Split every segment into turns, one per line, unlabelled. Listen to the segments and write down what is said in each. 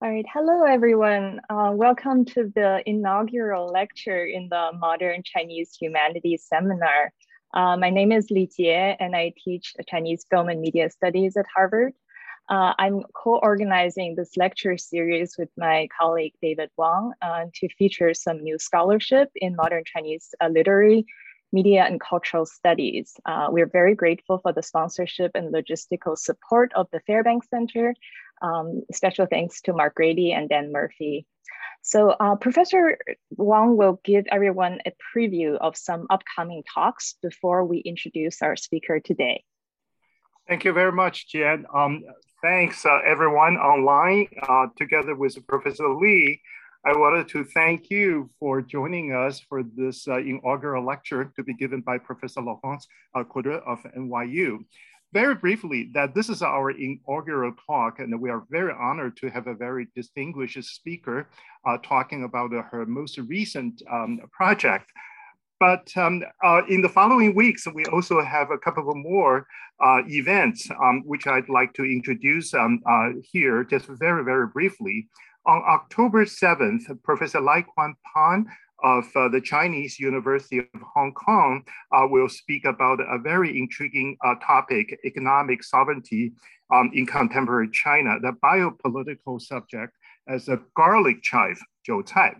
All right, hello everyone. Uh, welcome to the inaugural lecture in the Modern Chinese Humanities Seminar. Uh, my name is Li Jie and I teach Chinese Film and Media Studies at Harvard. Uh, I'm co-organizing this lecture series with my colleague David Wang uh, to feature some new scholarship in modern Chinese uh, literary, media, and cultural studies. Uh, we're very grateful for the sponsorship and logistical support of the Fairbanks Center um, special thanks to Mark Grady and Dan Murphy. So uh, Professor Wang will give everyone a preview of some upcoming talks before we introduce our speaker today.
Thank you very much, Jen. Um, thanks uh, everyone online. Uh, together with Professor Lee, I wanted to thank you for joining us for this uh, inaugural lecture to be given by Professor Laurence uh, of NYU very briefly that this is our inaugural talk and we are very honored to have a very distinguished speaker uh, talking about uh, her most recent um, project. But um, uh, in the following weeks, we also have a couple of more uh, events, um, which I'd like to introduce um, uh, here just very, very briefly. On October 7th, Professor Lai Pan of uh, the Chinese University of Hong Kong uh, will speak about a very intriguing uh, topic, economic sovereignty um, in contemporary China, the biopolitical subject as a garlic chive, Zhou 韭菜.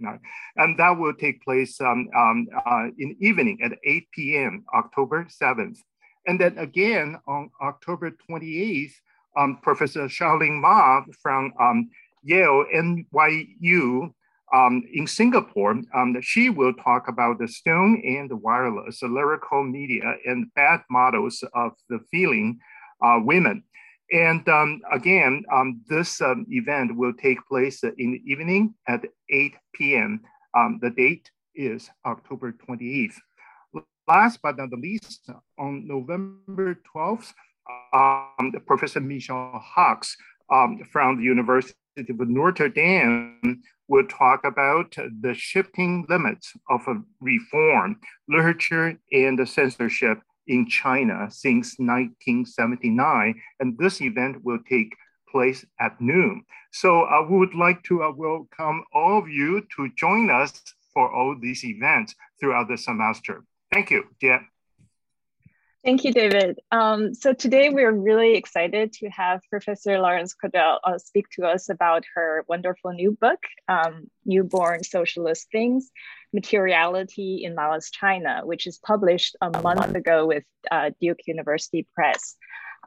And that will take place um, um, uh, in evening at 8 p.m., October 7th. And then again on October 28th, um, Professor Xiaoling Ma from um, Yale NUS um, in Singapore, um, she will talk about the stone and the wireless, the lyrical media, and bad models of the feeling uh, women. And um, again, um, this um, event will take place in the evening at 8 p.m. Um, the date is October 28th. Last but not the least, on November 12th, Professor Michel Hockx from the University of Notre Dame will talk about the shifting limits of reform, literature, and censorship in China since 1979. And this event will take place at noon. So I would like to uh, welcome all of you to join us for all these events throughout the semester. Thank you, Jen.
Thank you, David. Um, so today we're really excited to have Professor Laurence Coderre uh, speak to us about her wonderful new book, um, Newborn Socialist Things, Materiality in Maoist China, which is published a month ago with uh, Duke University Press.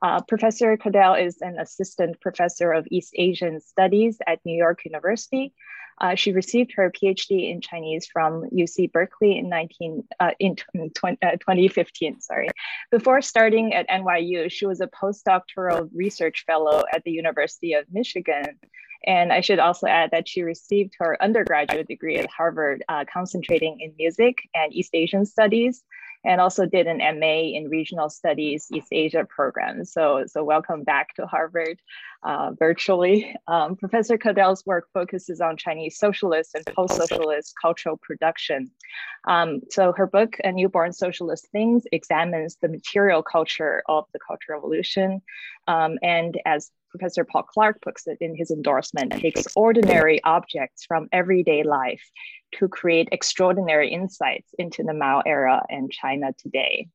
Uh, professor Coderre is an assistant professor of East Asian Studies at New York University uh, she received her PhD in Chinese from UC Berkeley in 19 uh, in 20, uh, 2015. Sorry, before starting at NYU, she was a postdoctoral research fellow at the University of Michigan. And I should also add that she received her undergraduate degree at Harvard, uh, concentrating in music and East Asian studies and also did an MA in Regional Studies East Asia program. So, so welcome back to Harvard uh, virtually. Um, Professor Coderre's work focuses on Chinese socialist and post-socialist cultural production. Um, so her book, A Newborn Socialist Things, examines the material culture of the Cultural Revolution. Um, and as Professor Paul Clark puts it in his endorsement, takes ordinary objects from everyday life to create extraordinary insights into the Mao era and China today.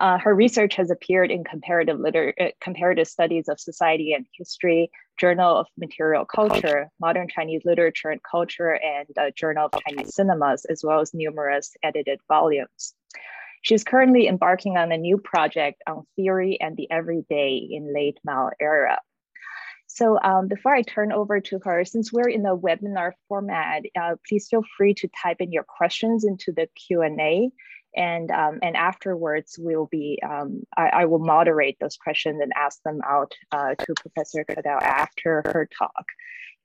Uh, her research has appeared in comparative, liter- uh, comparative studies of society and history, Journal of Material Culture, Modern Chinese Literature and Culture, and uh, Journal of Chinese Cinemas, as well as numerous edited volumes. She's currently embarking on a new project on theory and the everyday in late Mao era. So um, before I turn over to her, since we're in a webinar format, uh, please feel free to type in your questions into the Q&A. And, um, and afterwards, we'll be, um, I, I, will moderate those questions and ask them out uh, to Professor Coderre after her talk.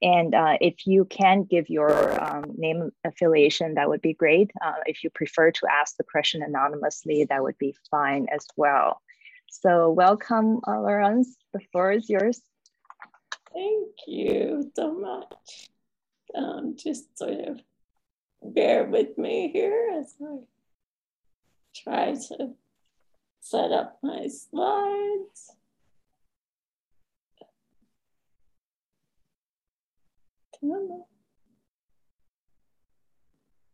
And uh, if you can give your um, name affiliation, that would be great. Uh, if you prefer to ask the question anonymously, that would be fine as well. So welcome, uh, Laurence. The floor is yours.
Thank you so much. Um, just sort of bear with me here as I try to set up my slides.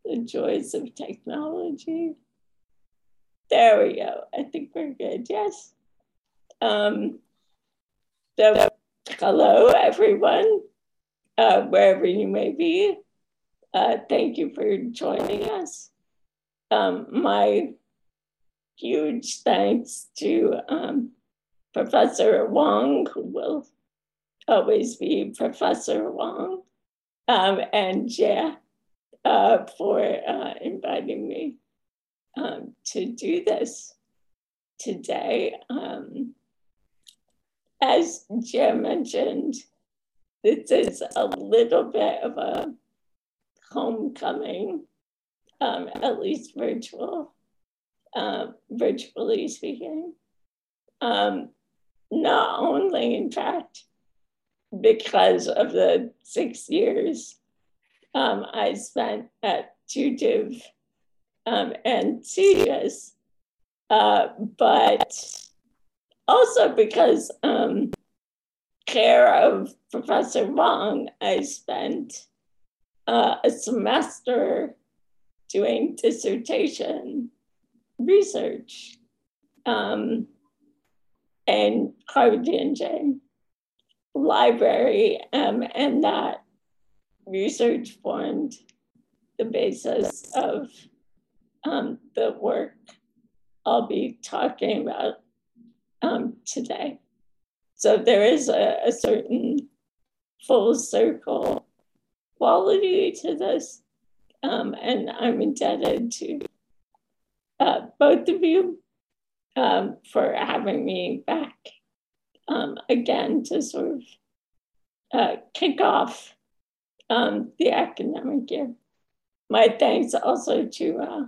the joys of technology. There we go. I think we're good. Yes. Um, so, hello, everyone, uh, wherever you may be. Uh, thank you for joining us. Um, my huge thanks to um, Professor Wang, who will always be Professor Wang, um, and Jia uh, for uh, inviting me um, to do this today. As Jia mentioned, this is a little bit of a homecoming, um, at least virtual, uh, virtually speaking. Um, not only, in fact, because of the six years um, I spent at Tutiv um, and CGIS, uh, but also because um, care of Professor Wang, I spent uh, a semester doing dissertation research um, in Harvard and library, um, and that research formed the basis of um, the work I'll be talking about um, today. So there is a, a certain full circle quality to this, um, and I'm indebted to uh, both of you um, for having me back um, again to sort of uh, kick off um, the academic year. My thanks also to uh,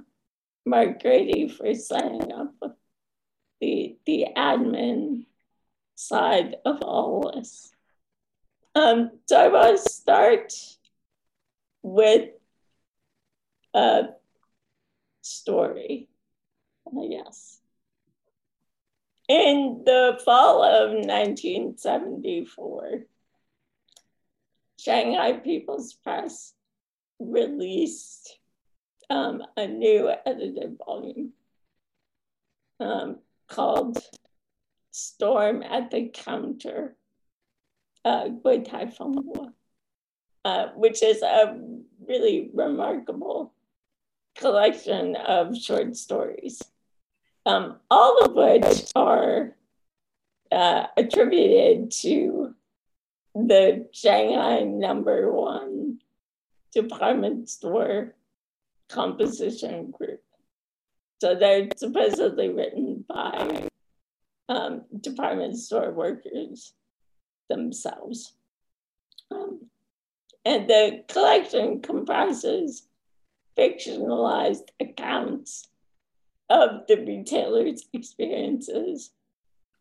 Mark Grady for signing up the, the admin side of all this. Um, so I want to start with a story, I guess. In the fall of 1974, Shanghai People's Press released um, a new edited volume um, called Storm at the Counter, uh, uh, which is a really remarkable collection of short stories, um, all of which are uh, attributed to the Shanghai number one department store composition group. So they're supposedly written by um, department store workers themselves. Um, and the collection comprises fictionalized accounts of the retailer's experiences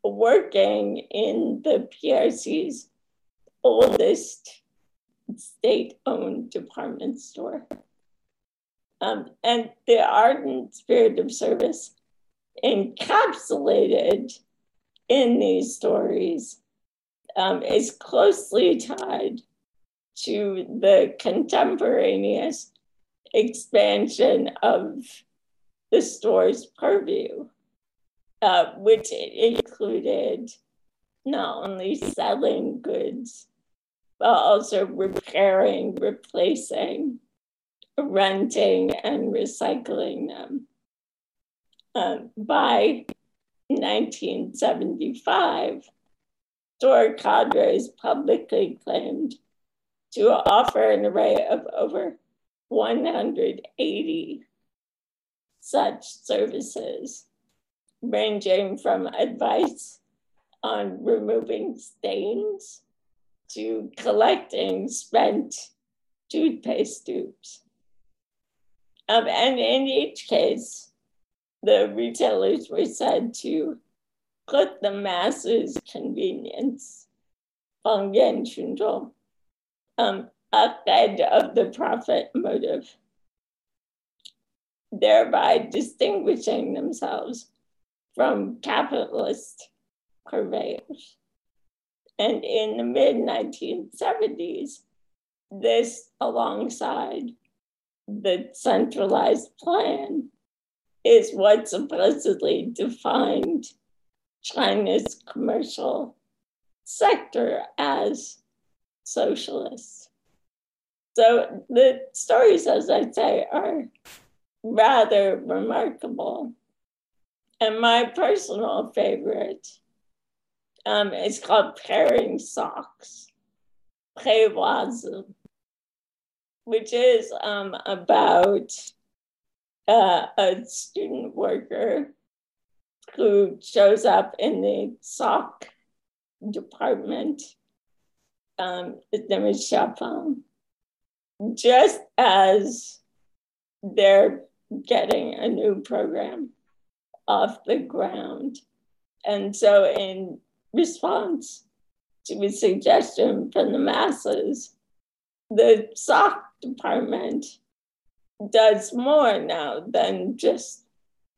working in the PRC's oldest state owned department store. Um, and the ardent spirit of service encapsulated in these stories um, is closely tied to the contemporaneous expansion of the store's purview, uh, which included not only selling goods, but also repairing, replacing, renting, and recycling them. Um, by 1975, store cadres publicly claimed to offer an array of over 180 such services, ranging from advice on removing stains to collecting spent toothpaste tubes. Um, and in each case, the retailers were said to put the masses' convenience, Fangbian Qunzhong, um, ahead of the profit motive, thereby distinguishing themselves from capitalist purveyors. And in the mid 1970s, this alongside the centralized plan is what supposedly defined China's commercial sector as socialist. So the stories, as I say, are rather remarkable. And my personal favorite um, is called Pairing Socks, Prévoise, which is um, about uh, a student worker who shows up in the sock department. Um, his name is Xiaofang. Just as they're getting a new program off the ground. And so, in response to a suggestion from the masses, the sock department does more now than just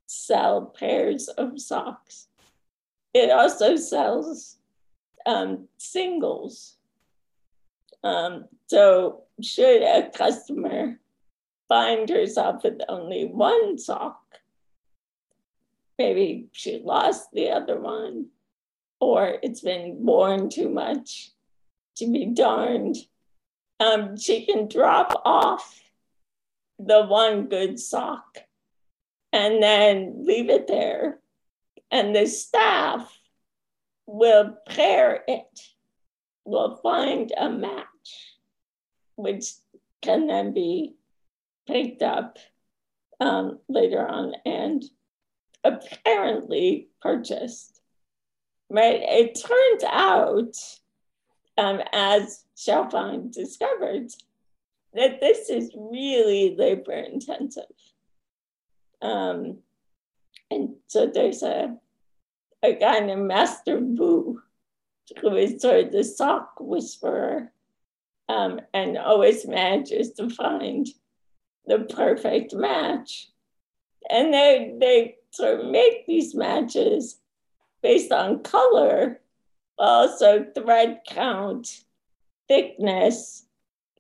sell pairs of socks. It also sells um, singles. Um, so, should a customer find herself with only one sock, maybe she lost the other one, or it's been worn too much to be darned, um, she can drop off the one good sock and then leave it there. And the staff will pair it, will find a match, which can then be picked up um, later on and apparently purchased. Right? It turns out, um, as Xiaofang discovered, that this is really labor intensive. Um, and so there's a, a guy named Master Wu who is sort of the sock whisperer um, and always manages to find the perfect match. And they, they sort of make these matches based on color, also thread count, thickness,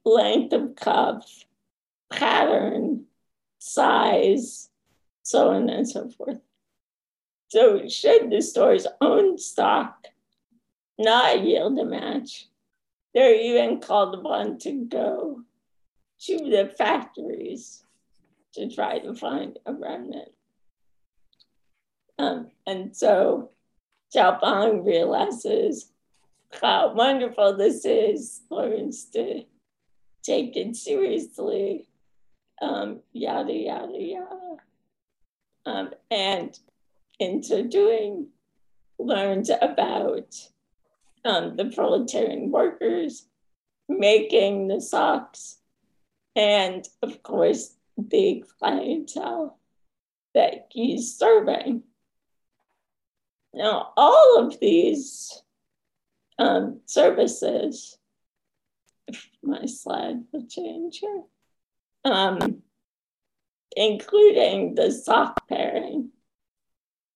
length of cuff, pattern, size, so on and so forth. So, should the store's own stock not yield a match, they're even called upon to go to the factories to try to find a remnant. Um, and so Xiaofang realizes how wonderful this is, learns to take it seriously, um, yada, yada, yada. Um, and in so doing, learns about um, the proletarian workers making the socks and of course the clientele that he's serving. Now, all of these um, services, if my slide will change here, um, including the soft pairing,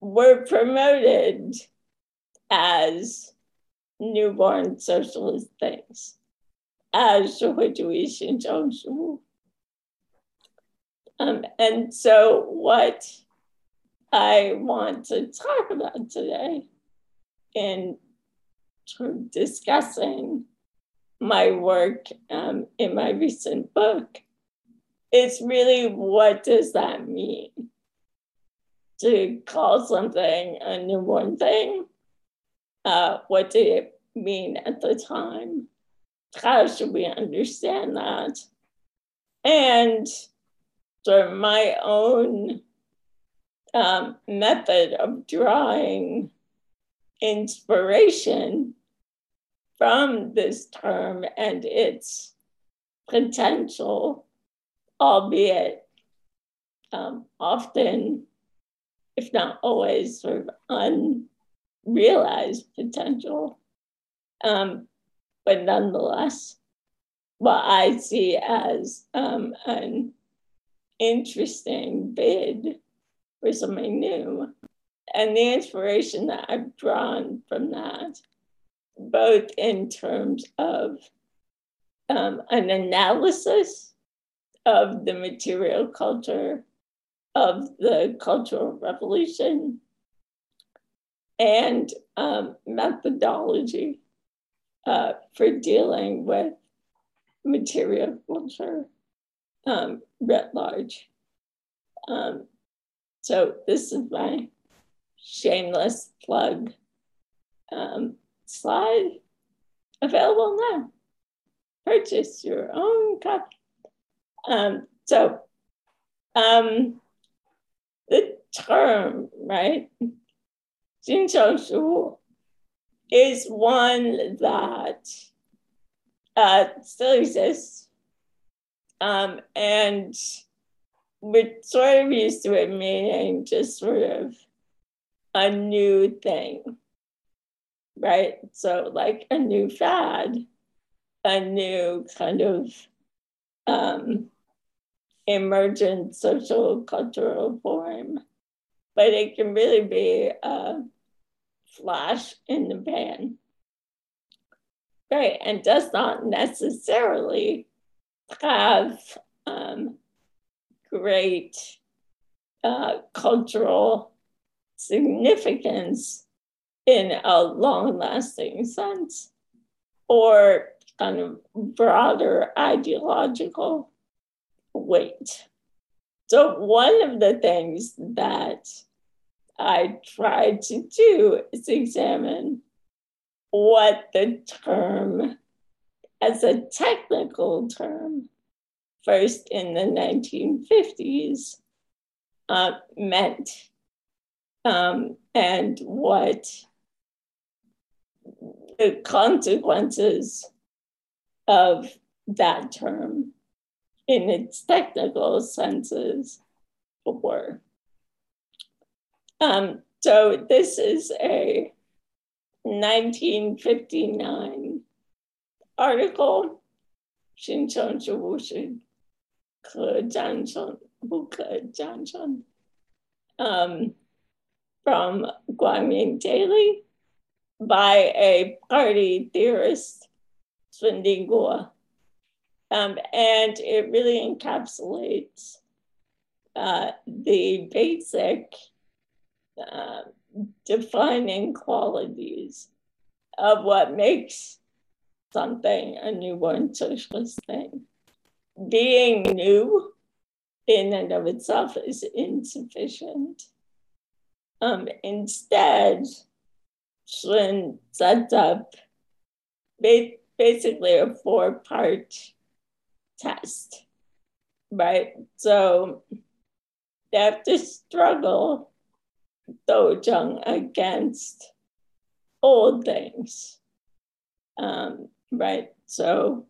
were promoted as newborn socialist things. As um, and so what I want to talk about today in discussing my work um, in my recent book is really what does that mean to call something a newborn thing? Uh, what did it mean at the time? how should we understand that? And of my own um, method of drawing inspiration from this term and its potential, albeit um, often, if not always, sort of unrealized potential. Um, but nonetheless, what I see as um, an interesting bid for something new. And the inspiration that I've drawn from that, both in terms of um, an analysis of the material culture of the Cultural Revolution and um, methodology uh, for dealing with material culture um, writ large. Um, so this is my shameless plug um, slide available now. Purchase your own copy. Um, so um, the term, right, Jinsho is one that uh, still exists um, and of used to it meaning just sort of a new thing, right? So, like a new fad, a new kind of um, emergent social cultural form. But it can really be a flash in the pan. Right, and does not necessarily have um, great uh, cultural significance in a long lasting sense or kind of broader ideological weight. So, one of the things that I tried to do is examine what the term, as a technical term, first in the 1950s, uh, meant um, and what the consequences of that term in its technical senses were. Um, so this is a 1959 article, 新城 Ke um, from Guangming Daily by a party theorist, Sun Dingguo. Um, and it really encapsulates uh, the basic uh, defining qualities of what makes something a newborn socialist thing. Being new in and of itself is insufficient. Um, instead, Sun sets up basically a four part test, right? So they have to struggle douzheng against old things, um, right? So,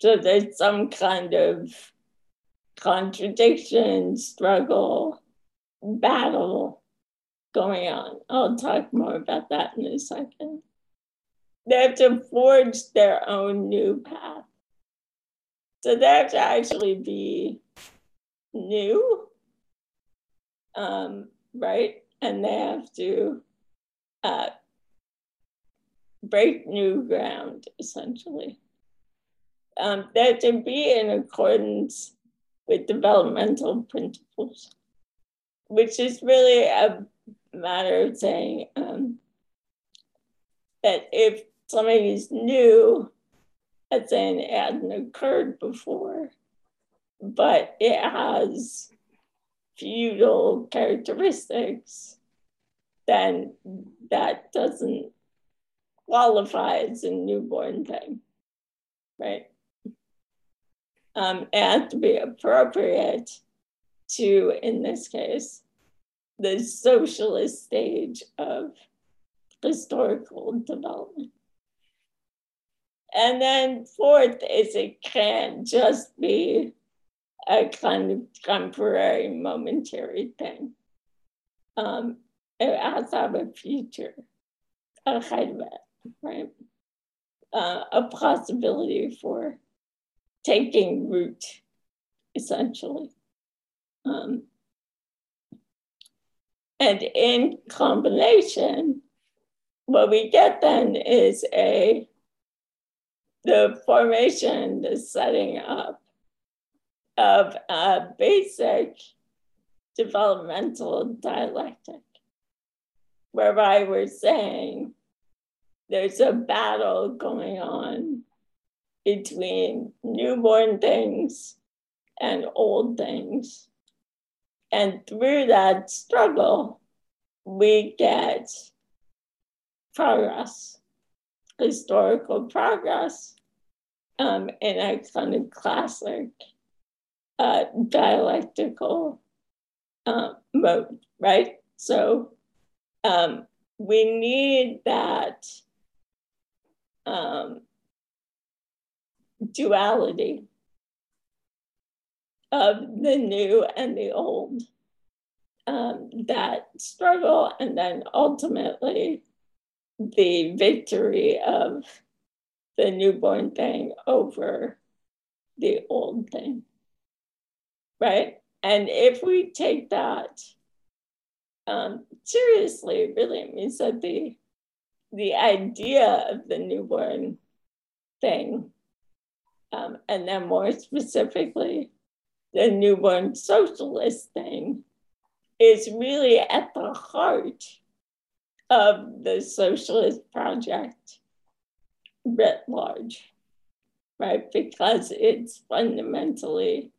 so there's some kind of contradiction, struggle, battle going on. I'll talk more about that in a second. They have to forge their own new path. So they have to actually be new, um, right? And they have to uh, break new ground, essentially. Um, have to be in accordance with developmental principles, which is really a matter of saying um, that if something is new, as in it hadn't occurred before, but it has feudal characteristics, then that doesn't qualify as a newborn thing, right? Um, be appropriate to, in this case, the socialist stage of historical development. And then fourth is it can't just be a kind of temporary, momentary thing. Um, it has to have a future ahead of it, right? Uh, a possibility for taking root, essentially. Um, and in combination, what we get then is a the formation, the setting up of a basic developmental dialectic, whereby we're saying there's a battle going on between newborn things and old things. And through that struggle, we get progress, historical progress um, in a kind of classic uh, dialectical uh, mode, right? So um, we need that um, duality of the new and the old, um, that struggle, and then ultimately the victory of the newborn thing over the old thing. Right? And if we take that um, seriously, really, it means that the the idea of the newborn thing, um, and then more specifically, the newborn socialist thing, is really at the heart of the socialist project writ large, right? Because it's fundamentally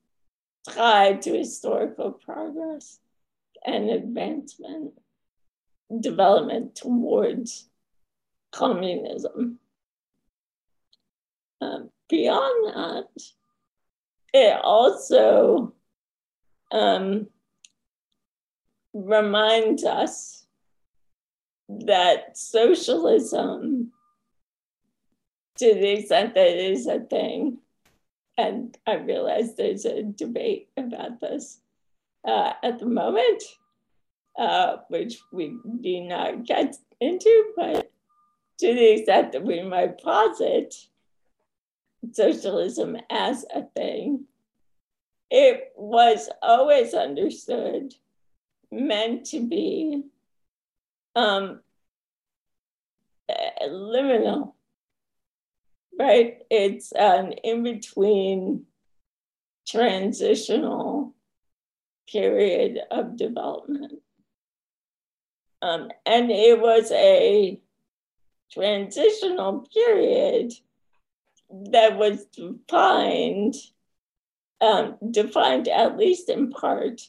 tied to historical progress and advancement, development towards communism. Um, beyond that, it also um, reminds us that socialism, to the extent that it is a thing, and I realize there's a debate about this uh, at the moment, uh, which we do not get into, but to the extent that we might posit socialism as a thing, it was always understood meant to be um, liminal, right? It's an in between transitional period of development. Um, and it was a transitional period that was defined, um, defined at least in part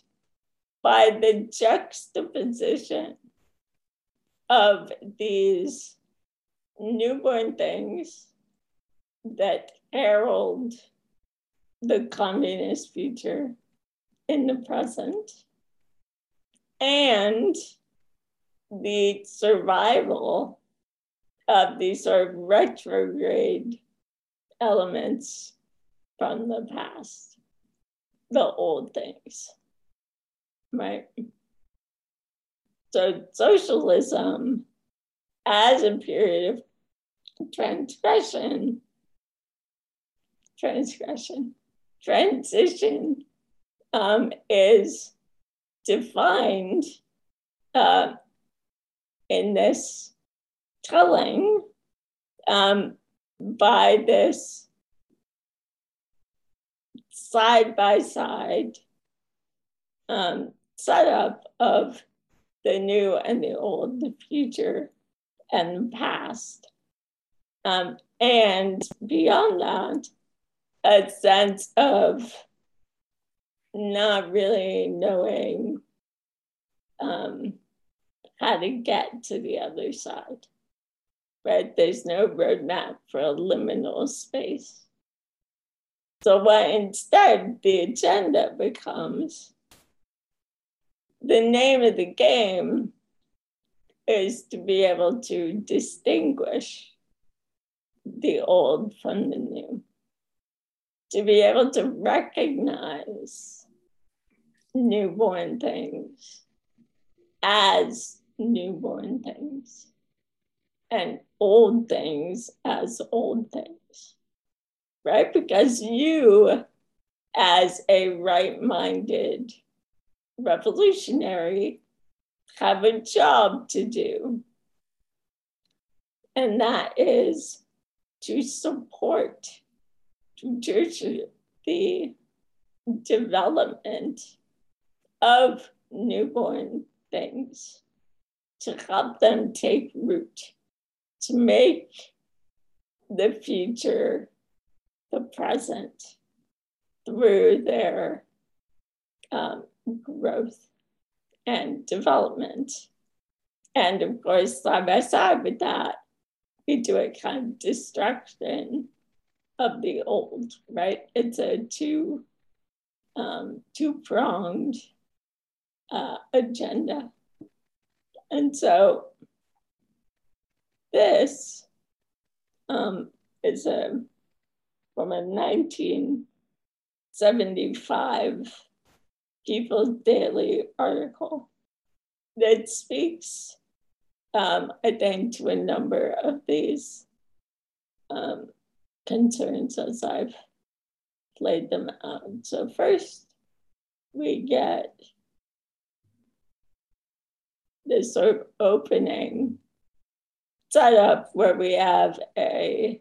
by the juxtaposition of these newborn things that herald the communist future in the present and the survival of these sort of retrograde elements from the past, the old things, right? So socialism as a period of transgression, transgression, transition um, is defined uh, in this telling um, by this side by side um, setup of the new and the old, the future and the past. Um, and beyond that, a sense of not really knowing um, how to get to the other side. Right? There's no roadmap for a liminal space. So, what instead the agenda becomes the name of the game is to be able to distinguish the old from the new, to be able to recognize newborn things as newborn things and old things as old things, right? Because you, as a right minded revolutionary have a job to do. And that is to support to the development of newborn things, to help them take root, to make the future the present through their um, growth and development. And of course, side by side with that, we do a kind of destruction of the old, right? It's a two um, two pronged uh, agenda, and so this um, is a from a 1975 People's Daily article that speaks, um, I think, to a number of these um, concerns as I've laid them out. So, first, we get this sort of opening setup where we have a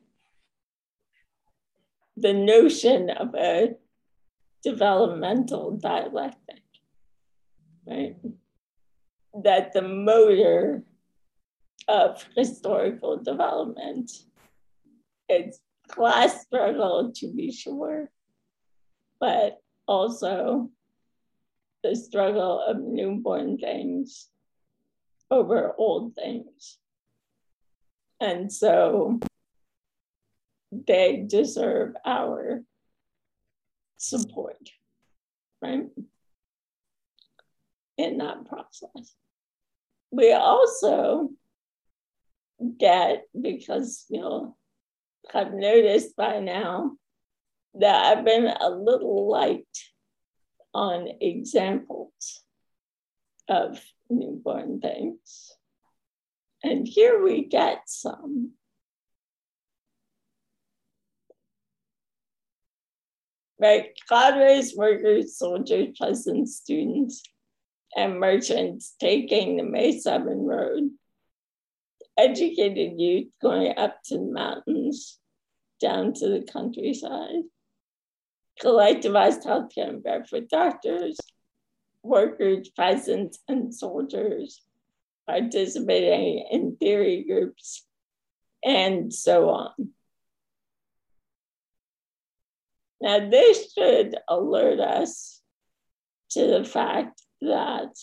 the notion of a developmental dialectic, right? That the motor of historical development is class struggle to be sure, but also the struggle of newborn things over old things. And so they deserve our support, right? In that process. We also get, because you'll have noticed by now, that I've been a little light on examples of newborn things. And here we get some. right? Cadres, workers, soldiers, peasants, students, and merchants taking the May 7 road. Educated youth going up to the mountains, down to the countryside. Collectivized healthcare and barefoot doctors, workers, peasants, and soldiers participating in theory groups, and so on. Now, this should alert us to the fact that,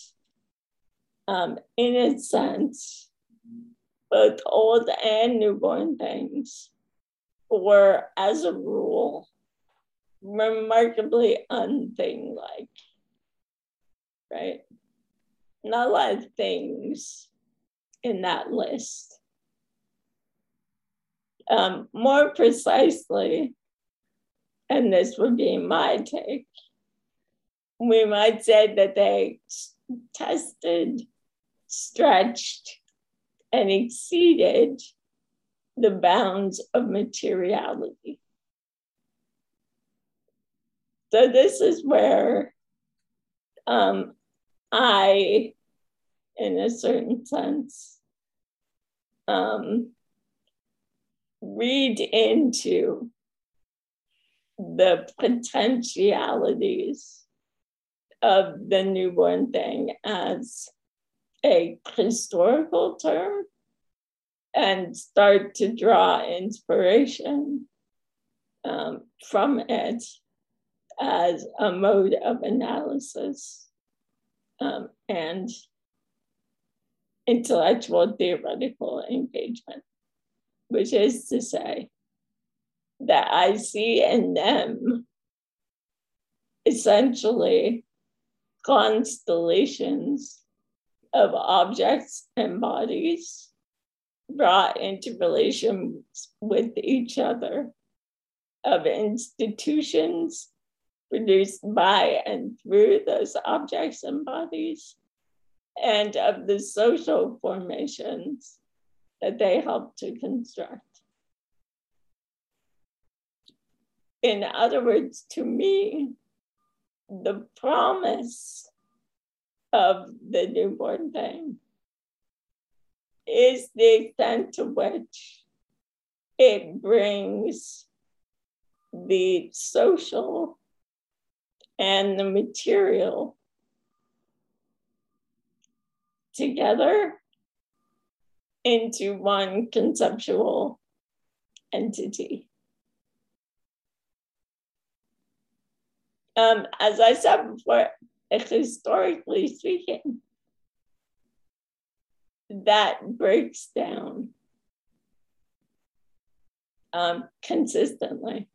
um, in a sense, both old and newborn things were, as a rule, remarkably unthing like, right? Not a lot of things in that list. Um, more precisely, and this would be my take, we might say that they tested, stretched, and exceeded the bounds of materiality. So, this is where um, I, in a certain sense, um, read into the potentialities of the newborn thing as a historical term and start to draw inspiration um, from it as a mode of analysis um, and intellectual theoretical engagement, which is to say, that I see in them essentially constellations of objects and bodies brought into relations with each other, of institutions produced by and through those objects and bodies, and of the social formations that they help to construct. In other words, to me, the promise of the newborn thing is the extent to which it brings the social and the material together into one conceptual entity. Um, as I said before, historically speaking, that breaks down um, consistently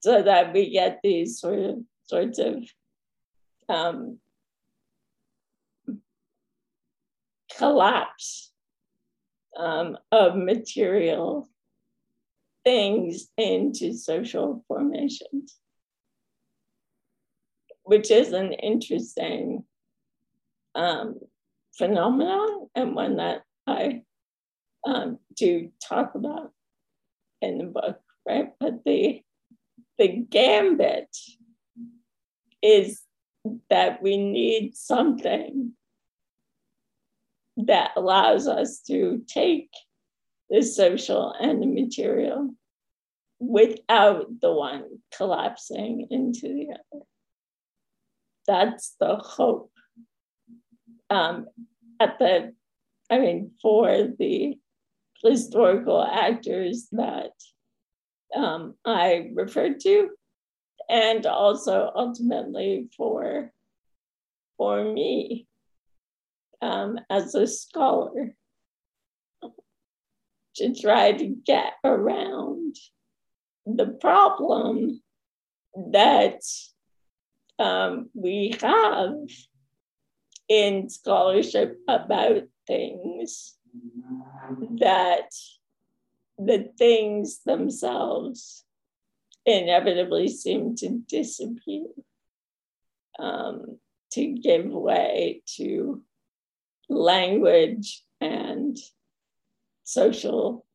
so that we get these sort of sorts of um, collapse um, of material things into social formations, which is an interesting um, phenomenon and one that I um, do talk about in the book, right? But the the gambit is that we need something that allows us to take the social and the material without the one collapsing into the other. That's the hope. Um, at the, I mean, for the historical actors that um, I referred to, and also ultimately for for me um, as a scholar to try to get around the problem that um, we have in scholarship about things that the things themselves inevitably seem to disappear um, to give way to language and social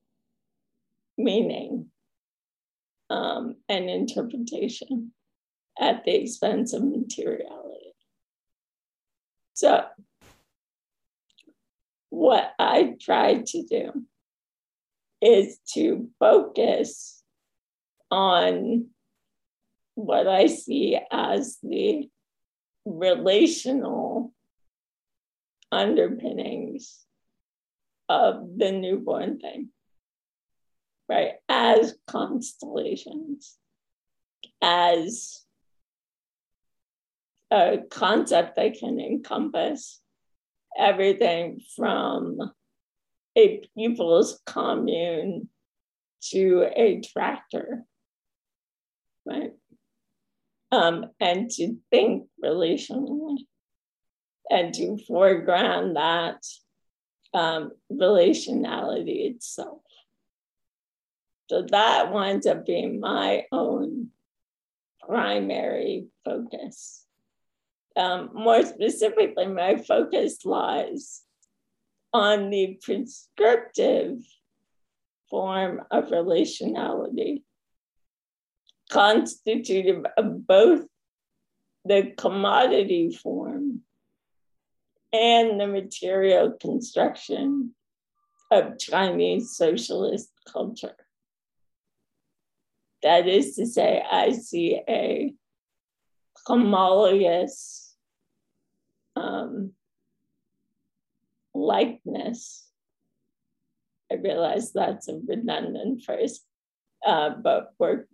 meaning um, and interpretation at the expense of materiality. So, what I try to do is to focus on what I see as the relational underpinnings of the newborn thing, right? As constellations, as a concept that can encompass everything from a people's commune to a tractor, right? Um, and to think relationally and to foreground that um, relationality itself. So that winds up being my own primary focus. Um, more specifically, my focus lies on the prescriptive form of relationality, constituted of both the commodity form and the material construction of Chinese socialist culture. That is to say, I see a homologous um, likeness. I realize that's a redundant phrase, uh, but work.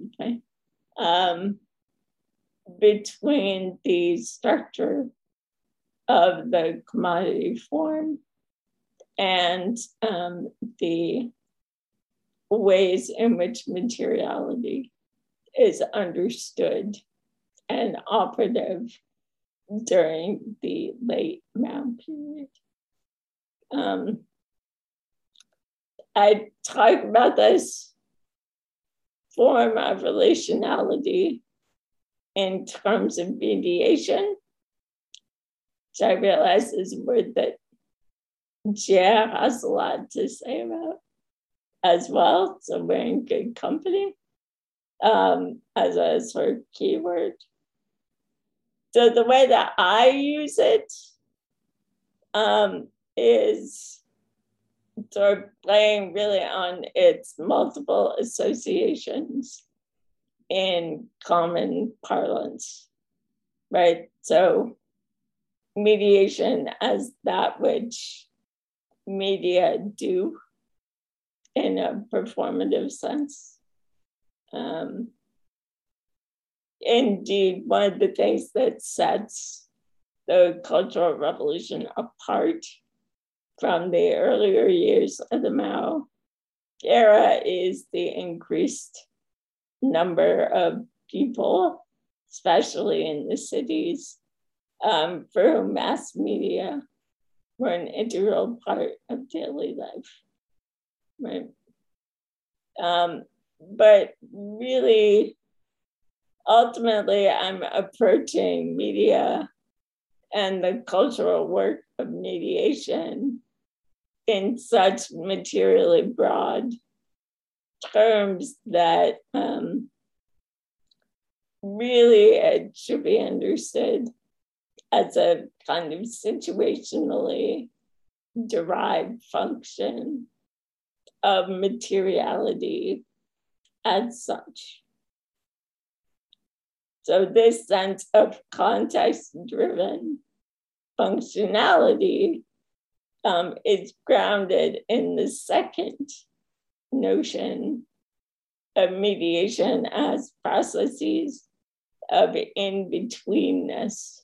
Um, between the structure of the commodity form and um, the ways in which materiality is understood and operative during the late Mao period. Um, I talk about this form of relationality in terms of mediation which I realize is a word that Jer has a lot to say about as well. So we're in good company um, as a sort of keyword. So the way that I use it um, is sort of playing really on its multiple associations in common parlance, right? So, mediation as that which media do in a performative sense. Um, indeed, one of the things that sets the Cultural Revolution apart from the earlier years of the Mao era is the increased number of people, especially in the cities, um, for whom mass media were an integral part of daily life. Right. Um, but really, ultimately, I'm approaching media and the cultural work of mediation in such materially broad terms that um, really it should be understood as a kind of situationally derived function of materiality as such. So, this sense of context driven functionality um, is grounded in the second notion of mediation as processes of in betweenness.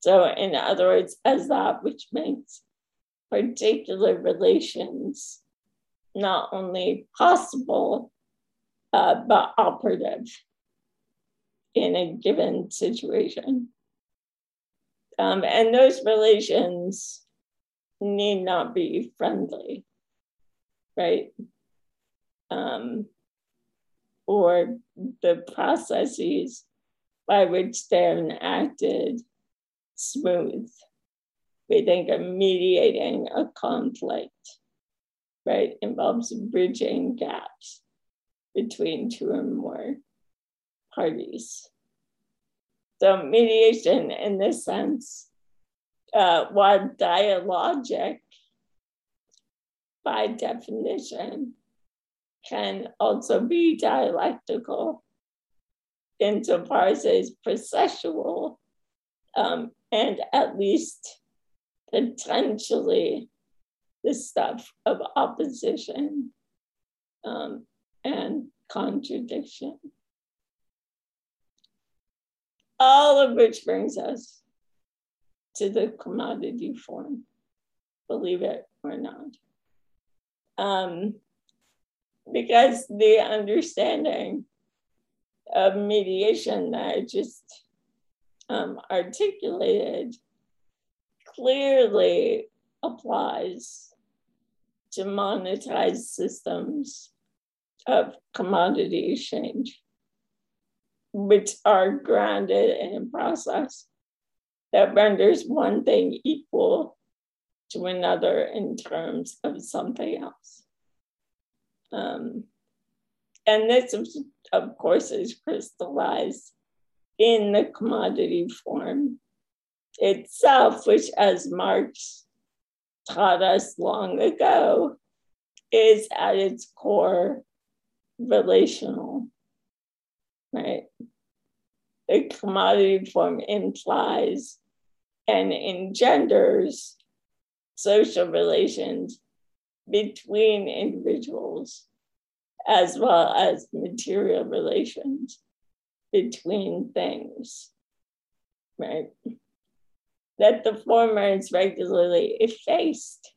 So, in other words, as that which makes particular relations not only possible, uh, but operative in a given situation. Um, and those relations need not be friendly, right? Um, or the processes by which they're enacted smooth. We think of mediating a conflict, right? Involves bridging gaps between two or more parties. So mediation in this sense, uh, while dialogic by definition, can also be dialectical insofar as it's processual um, and at least potentially the stuff of opposition um, and contradiction all of which brings us to the commodity form, believe it or not. Um, because the understanding of mediation that I just um, articulated clearly applies to monetized systems of commodity exchange which are grounded in a process that renders one thing equal to another in terms of something else. Um, and this, of course, is crystallized in the commodity form itself, which, as Marx taught us long ago, is at its core relational right? The commodity form implies and engenders social relations between individuals as well as material relations between things, right? That the former is regularly effaced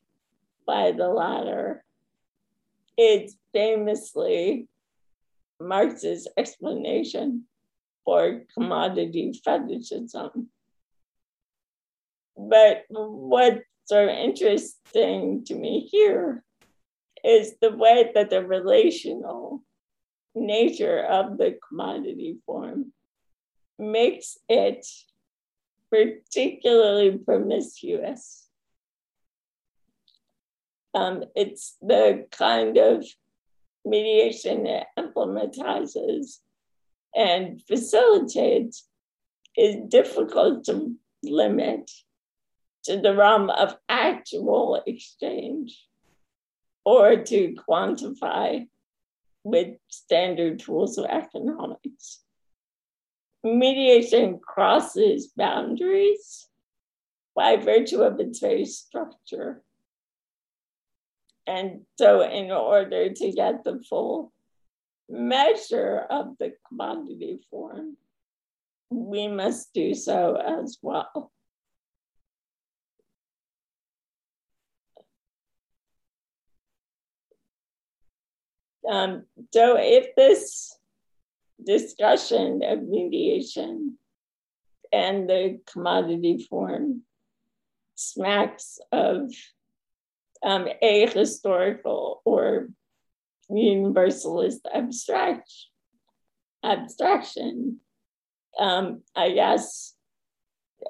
by the latter. It's famously Marx's explanation for commodity fetishism. But what's sort of interesting to me here is the way that the relational nature of the commodity form makes it particularly promiscuous. Um, it's the kind of mediation implementizes and facilitates is difficult to limit to the realm of actual exchange or to quantify with standard tools of economics. Mediation crosses boundaries by virtue of its very structure. And so, in order to get the full measure of the commodity form, we must do so as well. Um, so, if this discussion of mediation and the commodity form smacks of um, a historical or universalist abstract abstraction. Um, I guess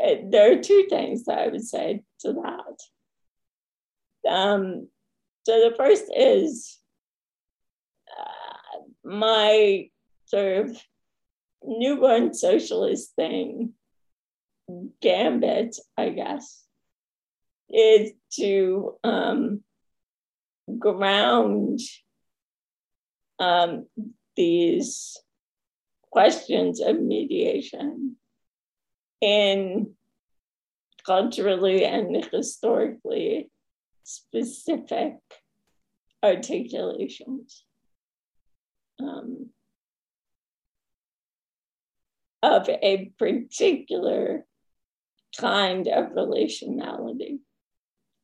uh, there are two things that I would say to that. Um, so the first is my sort of newborn socialist thing, gambit, I guess, is to um, ground um, these questions of mediation in culturally and historically specific articulations um, of a particular kind of relationality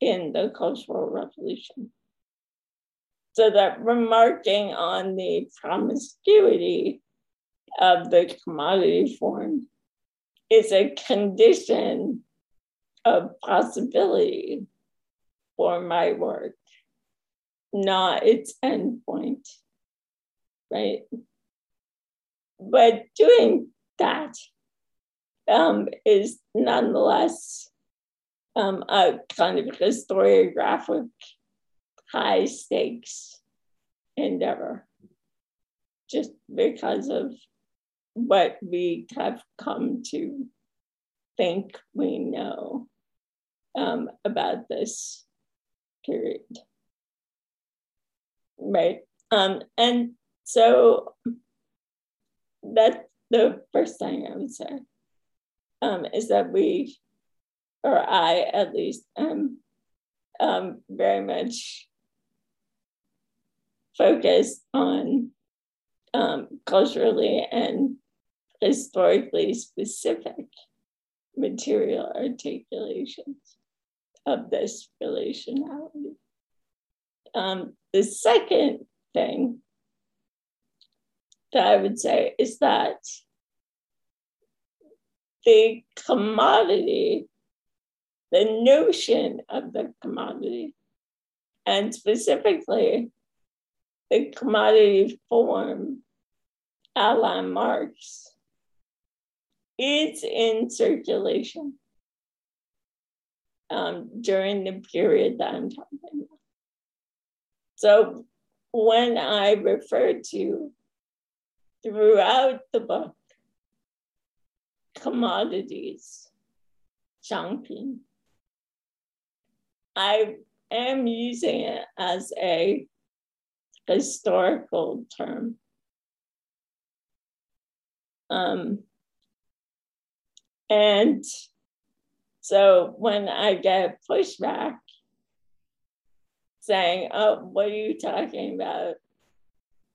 in the Cultural Revolution. So that remarking on the promiscuity of the commodity form is a condition of possibility for my work, not its endpoint, right? But doing that um, is nonetheless um, a kind of historiographic high stakes endeavor just because of what we have come to think we know um, about this period. Right. Um, and so that's the first thing I would say um, is that we or I at least am um, very much focused on um, culturally and historically specific material articulations of this relationality. Um, the second thing that I would say is that the commodity the notion of the commodity, and specifically the commodity form, à la Marx, is in circulation um, during the period that I'm talking about. So when I refer to throughout the book commodities, shangpin, I am using it as a historical term. Um, and so when I get pushback saying, oh, what are you talking about?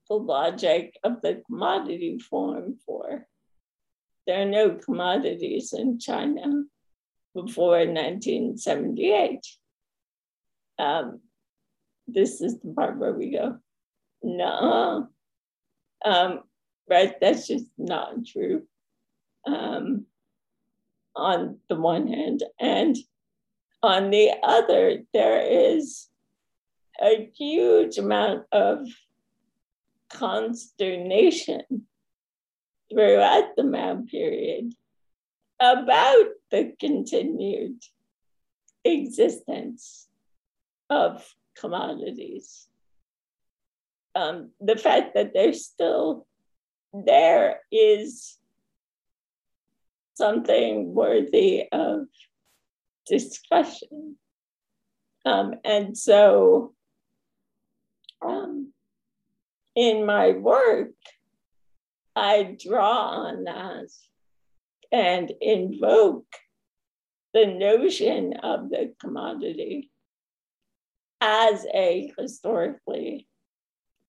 The logic of the commodity form for. There are no commodities in China before 1978 um, this is the part where we go, no, um, right? That's just not true. Um, on the one hand, and on the other, there is a huge amount of consternation throughout the Mao period about the continued existence of commodities. Um, the fact that they're still there is something worthy of discussion. Um, and so um, in my work, I draw on that and invoke the notion of the commodity as a historically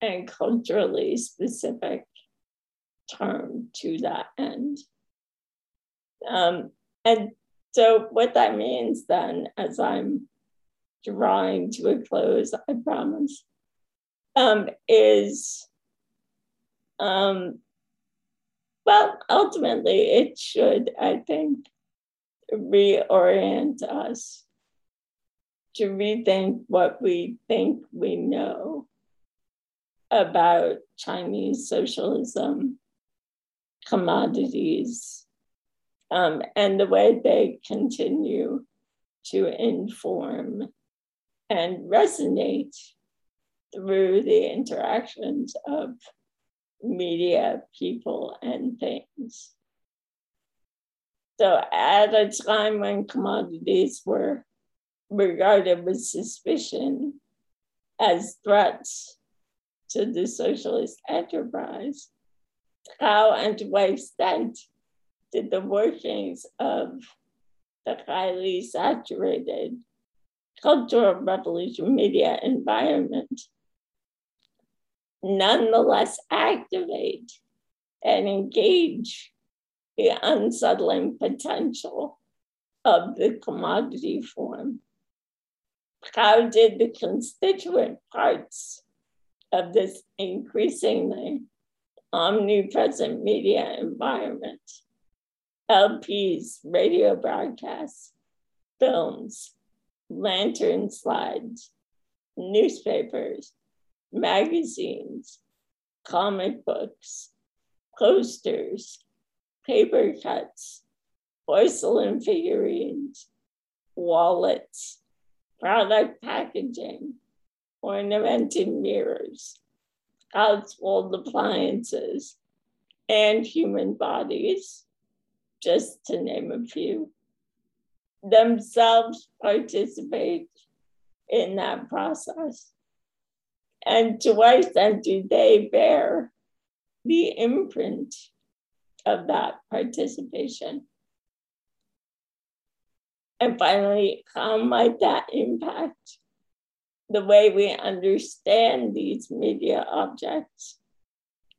and culturally specific term to that end. Um, and so, what that means then, as I'm drawing to a close, I promise, um, is um, well, ultimately, it should, I think, reorient us to rethink what we think we know about Chinese socialism, commodities, um, and the way they continue to inform and resonate through the interactions of media, people, and things. So, at a time when commodities were regarded with suspicion as threats to the socialist enterprise, how and to what extent did the workings of the highly saturated cultural revolution media environment nonetheless activate and engage the unsettling potential of the commodity form. How did the constituent parts of this increasingly omnipresent media environment, LPs, radio broadcasts, films, lantern slides, newspapers, magazines, comic books, posters, paper cuts, porcelain figurines, wallets, product packaging, ornamented mirrors, household appliances, and human bodies, just to name a few, themselves participate in that process. And to what extent do they bear the imprint of that participation? And finally, how might that impact the way we understand these media objects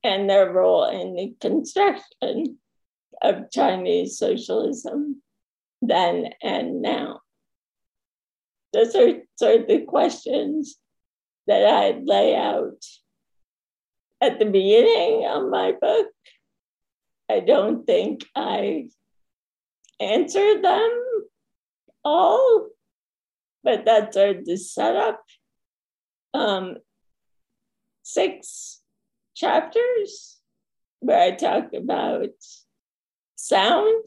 and their role in the construction of Chinese socialism then and now? Those are sort of the questions that I lay out at the beginning of my book. I don't think I answered them all, but that's of the setup. Um, six chapters where I talk about sound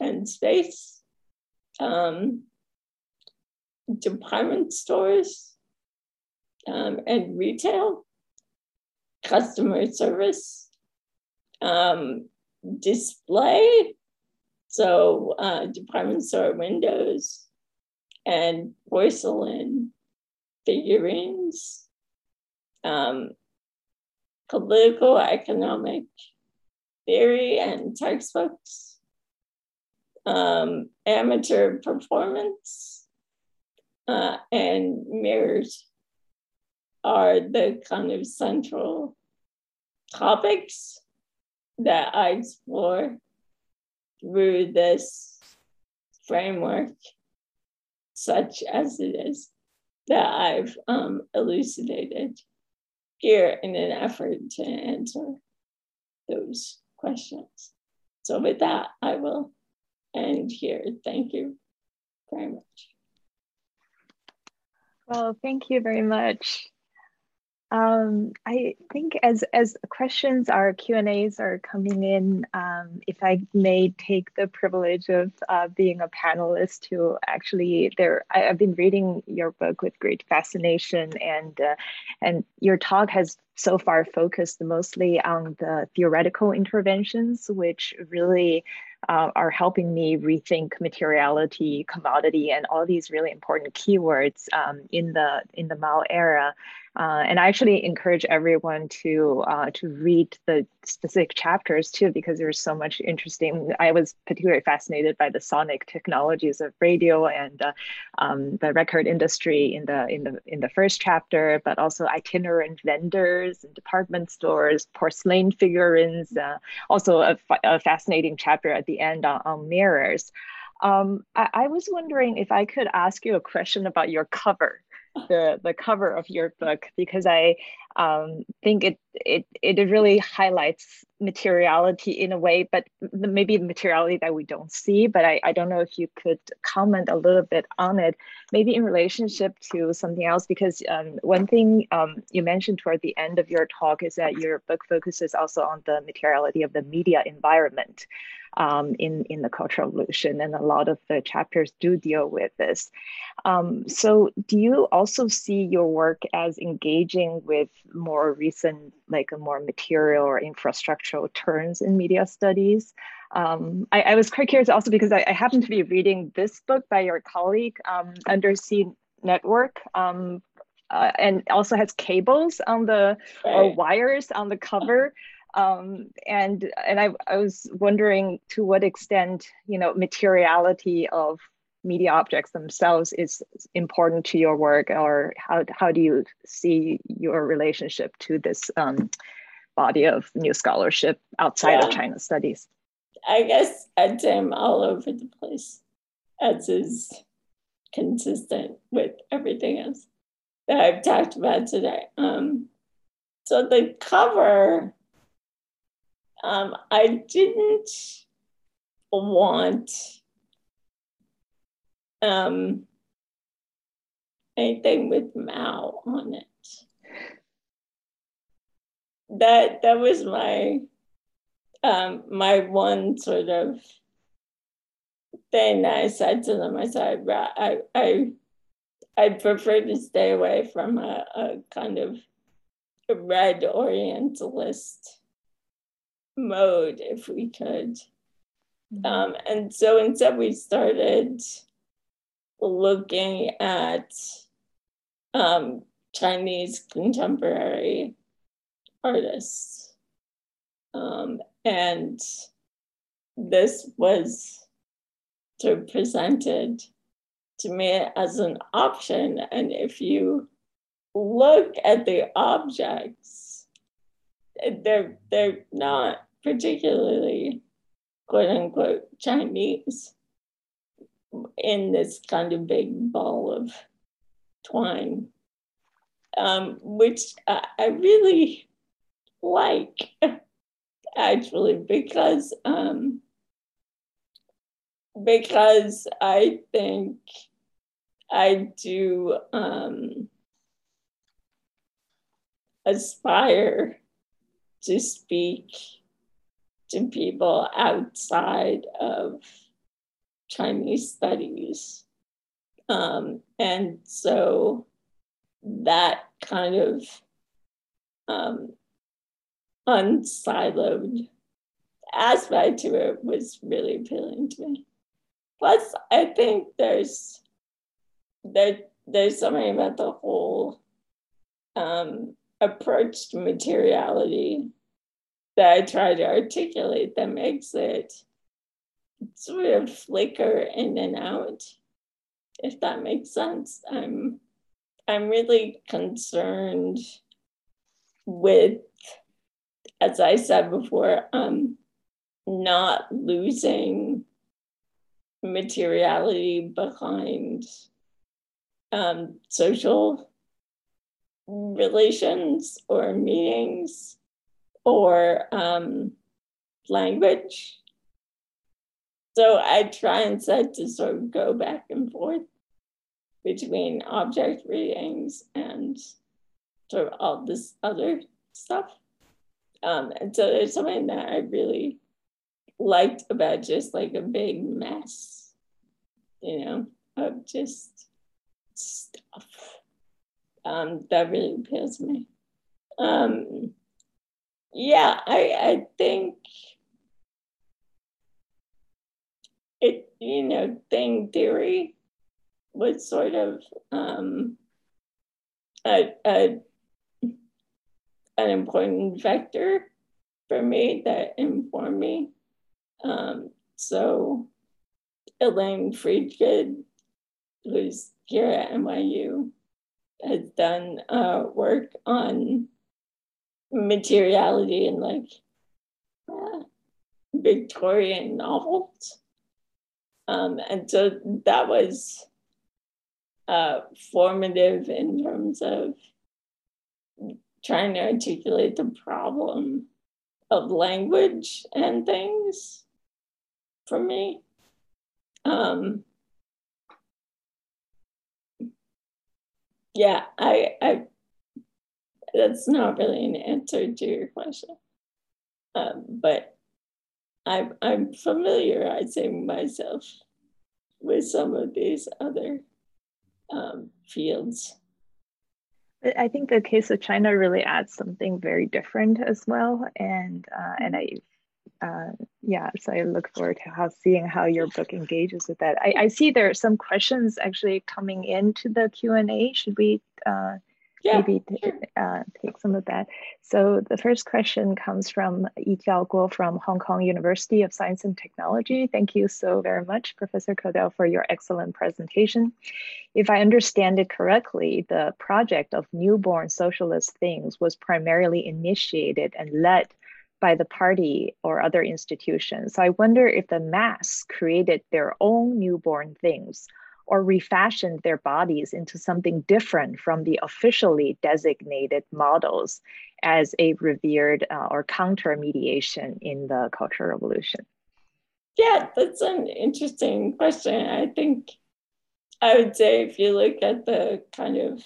and space, um, department stores, um, and retail, customer service, um, display, so uh, department store windows and porcelain figurines, um, political economic theory and textbooks, um, amateur performance, uh, and mirrors are the kind of central topics that I explore through this framework, such as it is, that I've um, elucidated here in an effort to answer those questions. So, with that, I will end here. Thank you very much.
Well, thank you very much. Um, I think as as questions are Q and A's are coming in, um, if I may take the privilege of uh, being a panelist to actually there, I, have been reading your book with great fascination, and uh, and your talk has so far focused mostly on the theoretical interventions, which really uh, are helping me rethink materiality, commodity, and all these really important keywords um, in the in the Mao era. Uh, and I actually encourage everyone to uh, to read the specific chapters too, because there's so much interesting. I was particularly fascinated by the sonic technologies of radio and uh, um, the record industry in the in the in the first chapter, but also itinerant vendors and department stores, porcelain figurines. Uh, also, a, a, fascinating chapter at the end on, on mirrors. Um, I, I was wondering if I could ask you a question about your cover the the cover of your book because I um, think it it it really highlights materiality in a way, but maybe materiality that we don't see. But I, I don't know if you could comment a little bit on it, maybe in relationship to something else, because um, one thing um, you mentioned toward the end of your talk is that your book focuses also on the materiality of the media environment um, in, in the Cultural Revolution, and a lot of the chapters do deal with this. Um, so, do you also see your work as engaging with more recent, like a more material or infrastructural turns in media studies? Um, I, I, was quite curious also because I, I happen to be reading this book by your colleague, um, Undersea Network, um, uh, and also has cables on the or wires on the cover um, and and I, I was wondering to what extent you know materiality of media objects themselves is important to your work or how, how do you see your relationship to this um, body of new scholarship outside yeah. of china studies
i guess i'd say i'm all over the place as is consistent with everything else that i've talked about today um, so the cover um, I didn't want um, anything with Mao on it. That that was my um, my one sort of thing I said to them. I said I I I prefer to stay away from a, a kind of red Orientalist mode if we could. Mm-hmm. Um, and so instead, we started looking at um, Chinese contemporary artists. Um, and this was sort of presented to me as an option. And if you look at the objects, they're they're not particularly quote unquote Chinese in this kind of big ball of twine, um, which I, I, really like actually because um, because I think I do um, aspire to speak to people outside of Chinese studies. Um, and so that kind of um, unsiloed aspect to it was really appealing to me. Plus, I think there's there, there's something about the whole um, approach to materiality that I try to articulate that makes it sort of flicker in and out, if that makes sense. I'm I'm really concerned with, as I said before, um, not losing materiality behind um, social relations or meanings or um, language. So I try instead to sort of go back and forth between object readings and sort of all this other stuff. Um, and so there's something that I really liked about just like a big mess, you know, of just stuff um, that really appeals to me. Um, yeah, I, I think you know, thing theory was sort of um, a, a, an important vector for me that informed me. Um, so Elaine Freedgood, who's here at NYU, has done uh, work on materiality in like uh, Victorian novels. Um, and so that was uh, formative in terms of trying to articulate the problem of language and things for me. Um, yeah, I, I, that's not really an answer to your question, um, but I'm, I'm familiarizing myself with some of these other um, fields.
I think the case of China really adds something very different as well, and uh, and I, uh, yeah, so I look forward to how seeing how your book engages with that. I, I see there are some questions actually coming into the Q and A. Should we uh, yeah, maybe sure. uh, take some of that. So the first question comes from Yijiao Guo from Hong Kong University of Science and Technology. Thank you so very much, Professor Coderre, for your excellent presentation. If I understand it correctly, the project of newborn socialist things was primarily initiated and led by the party or other institutions. So I wonder if the mass created their own newborn things or refashioned their bodies into something different from the officially designated models as a revered uh, or counter mediation in the Cultural Revolution?
Yeah, that's an interesting question. I think I would say if you look at the kind of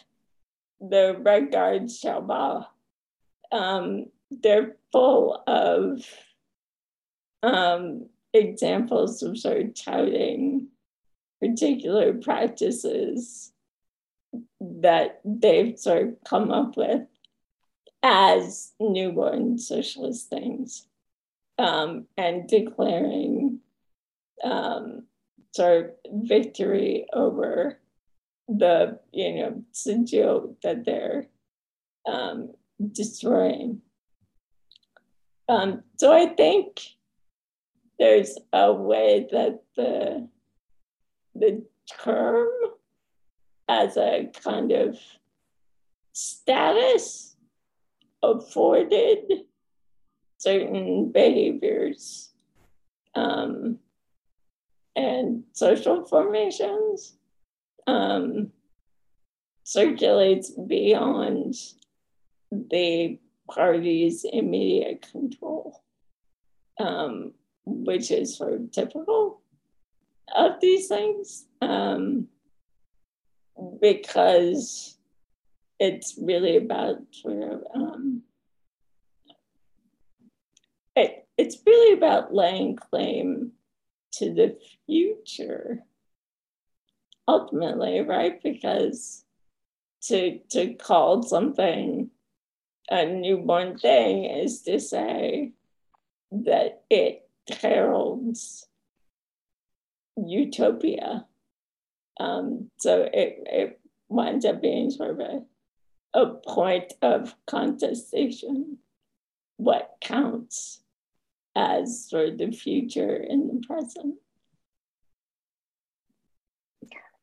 the Red Guard Xiaobao, um, they're full of um, examples of sort of touting particular practices that they've sort of come up with as newborn socialist things um, and declaring um, sort of victory over the you know sijiu that they're um, destroying. Um, so I think there's a way that the the term as a kind of status afforded certain behaviors um, and social formations um, circulates beyond the party's immediate control, um, which is sort of typical of these things um, because it's really about sort of um, it, it's really about laying claim to the future ultimately right? Because to to call something a newborn thing is to say that it heralds utopia. Um, so it, it winds up being sort of a, a point of contestation. What counts as sort of the future in the present?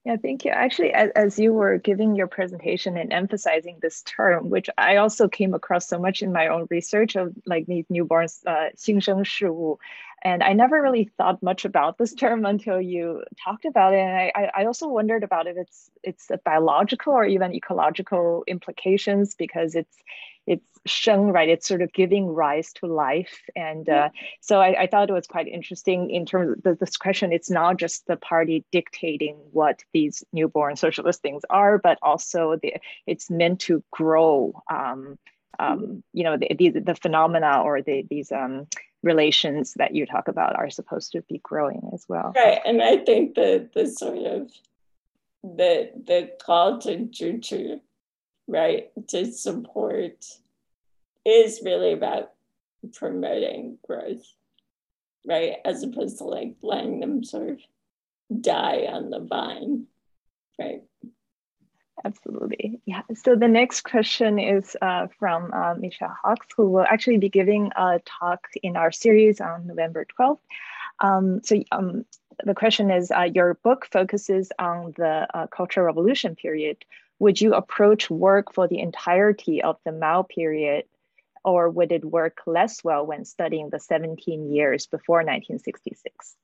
Yeah, thank you. Actually, as, as, you were giving your presentation and emphasizing this term, which I also came across so much in my own research of like these newborns, uh, 新生事物, and I never really thought much about this term until you talked about it. And I, I also wondered about if it's it's a biological or even ecological implications because it's it's sheng, right? It's sort of giving rise to life. And uh, so I, I, thought it was quite interesting in terms of the, this question. It's not just the party dictating what these newborn socialist things are, but also the, it's meant to grow, um, um, you know, the, the, the, phenomena or the, these um, relations that you talk about are supposed to be growing as well.
Right, and I think the the sort of the the call to Juju, right, to support is really about promoting growth, right, as opposed to like letting them sort of die on the vine, right?
Absolutely. Yeah. So the next question is uh, from uh, Michel Hockx, who will actually be giving a talk in our series on November 12th. Um, so um, the question is, uh, your book focuses on the uh, Cultural Revolution period. Would you approach work for the entirety of the Mao period, or would it work less well when studying the 17 years before 1966?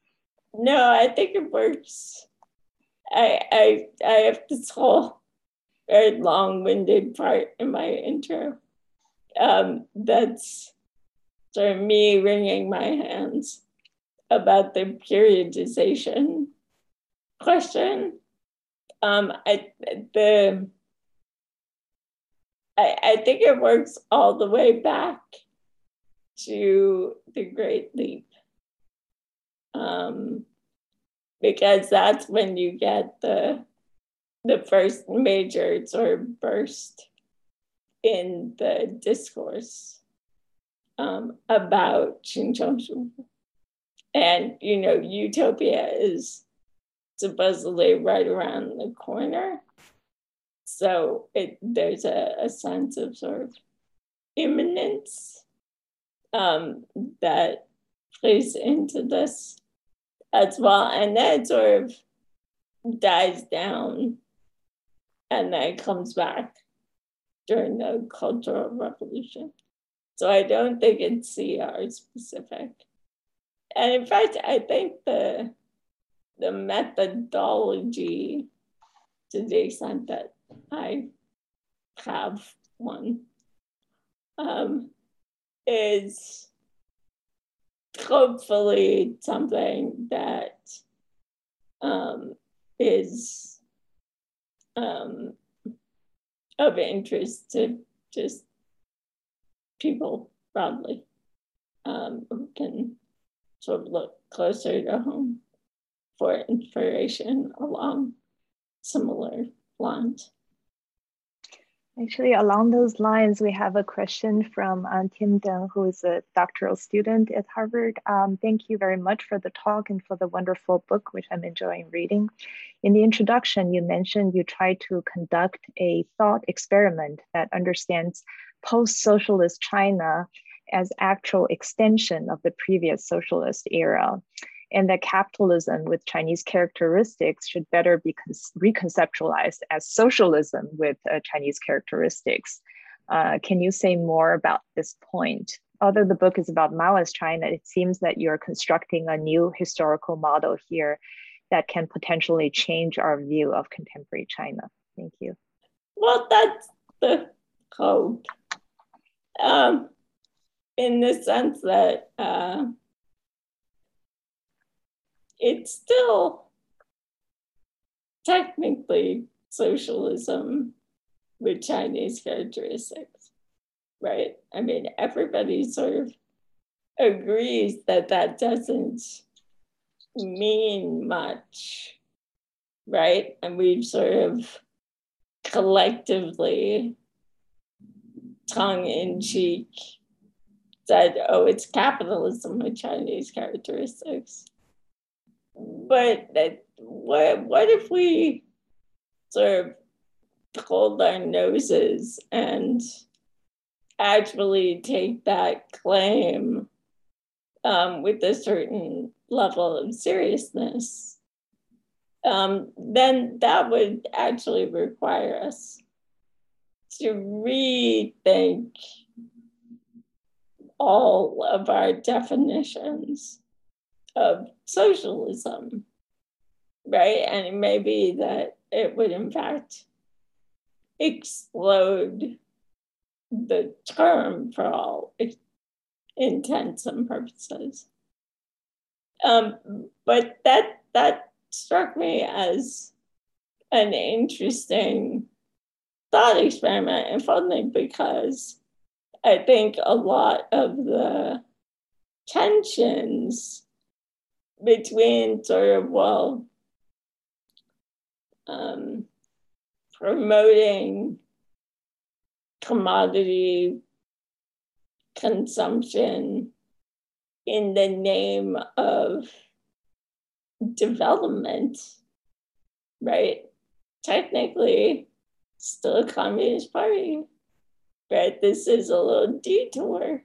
No, I think it works. I I I have this whole very long-winded part in my intro. Um, that's sort of me wringing my hands about the periodization question. Um, I the I, I think it works all the way back to the Great Leap. Um, because that's when you get the the first major sort of burst in the discourse um, about Xinjiang. And, you know, utopia is supposedly right around the corner. So it, there's a, a sense of sort of imminence um, that plays into this as well. And that sort of dies down and then comes back during the Cultural Revolution. So I don't think it's CR specific. And in fact, I think the the methodology, to the extent that I have one, um, is hopefully something that um, is um, of interest to just people broadly um, who can sort of look closer to home for inspiration along similar lines.
Actually, along those lines, we have a question from um, Tim Deng, who is a doctoral student at Harvard. Um, thank you very much for the talk and for the wonderful book, which I'm enjoying reading. In the introduction, you mentioned you try to conduct a thought experiment that understands post-socialist China as actual extension of the previous socialist era and that capitalism with Chinese characteristics should better be reconceptualized as socialism with uh, Chinese characteristics. Uh, can you say more about this point? Although the book is about Maoist China, it seems that you're constructing a new historical model here that can potentially change our view of contemporary China. Thank you.
Well, that's the hope. Um, in the sense that uh, it's still technically socialism with Chinese characteristics, right? I mean, everybody sort of agrees that that doesn't mean much, right? And we've sort of collectively, tongue in cheek, said, oh, it's capitalism with Chinese characteristics but that, what what if we sort of hold our noses and actually take that claim um, with a certain level of seriousness, um, then that would actually require us to rethink all of our definitions of socialism, right? And it may be that it would, in fact, explode the term for all intents and purposes. Um, but that that struck me as an interesting thought experiment, and funny because I think a lot of the tensions between sort of, well, um, promoting commodity consumption in the name of development, right? Technically, still a communist party, right? This is a little detour.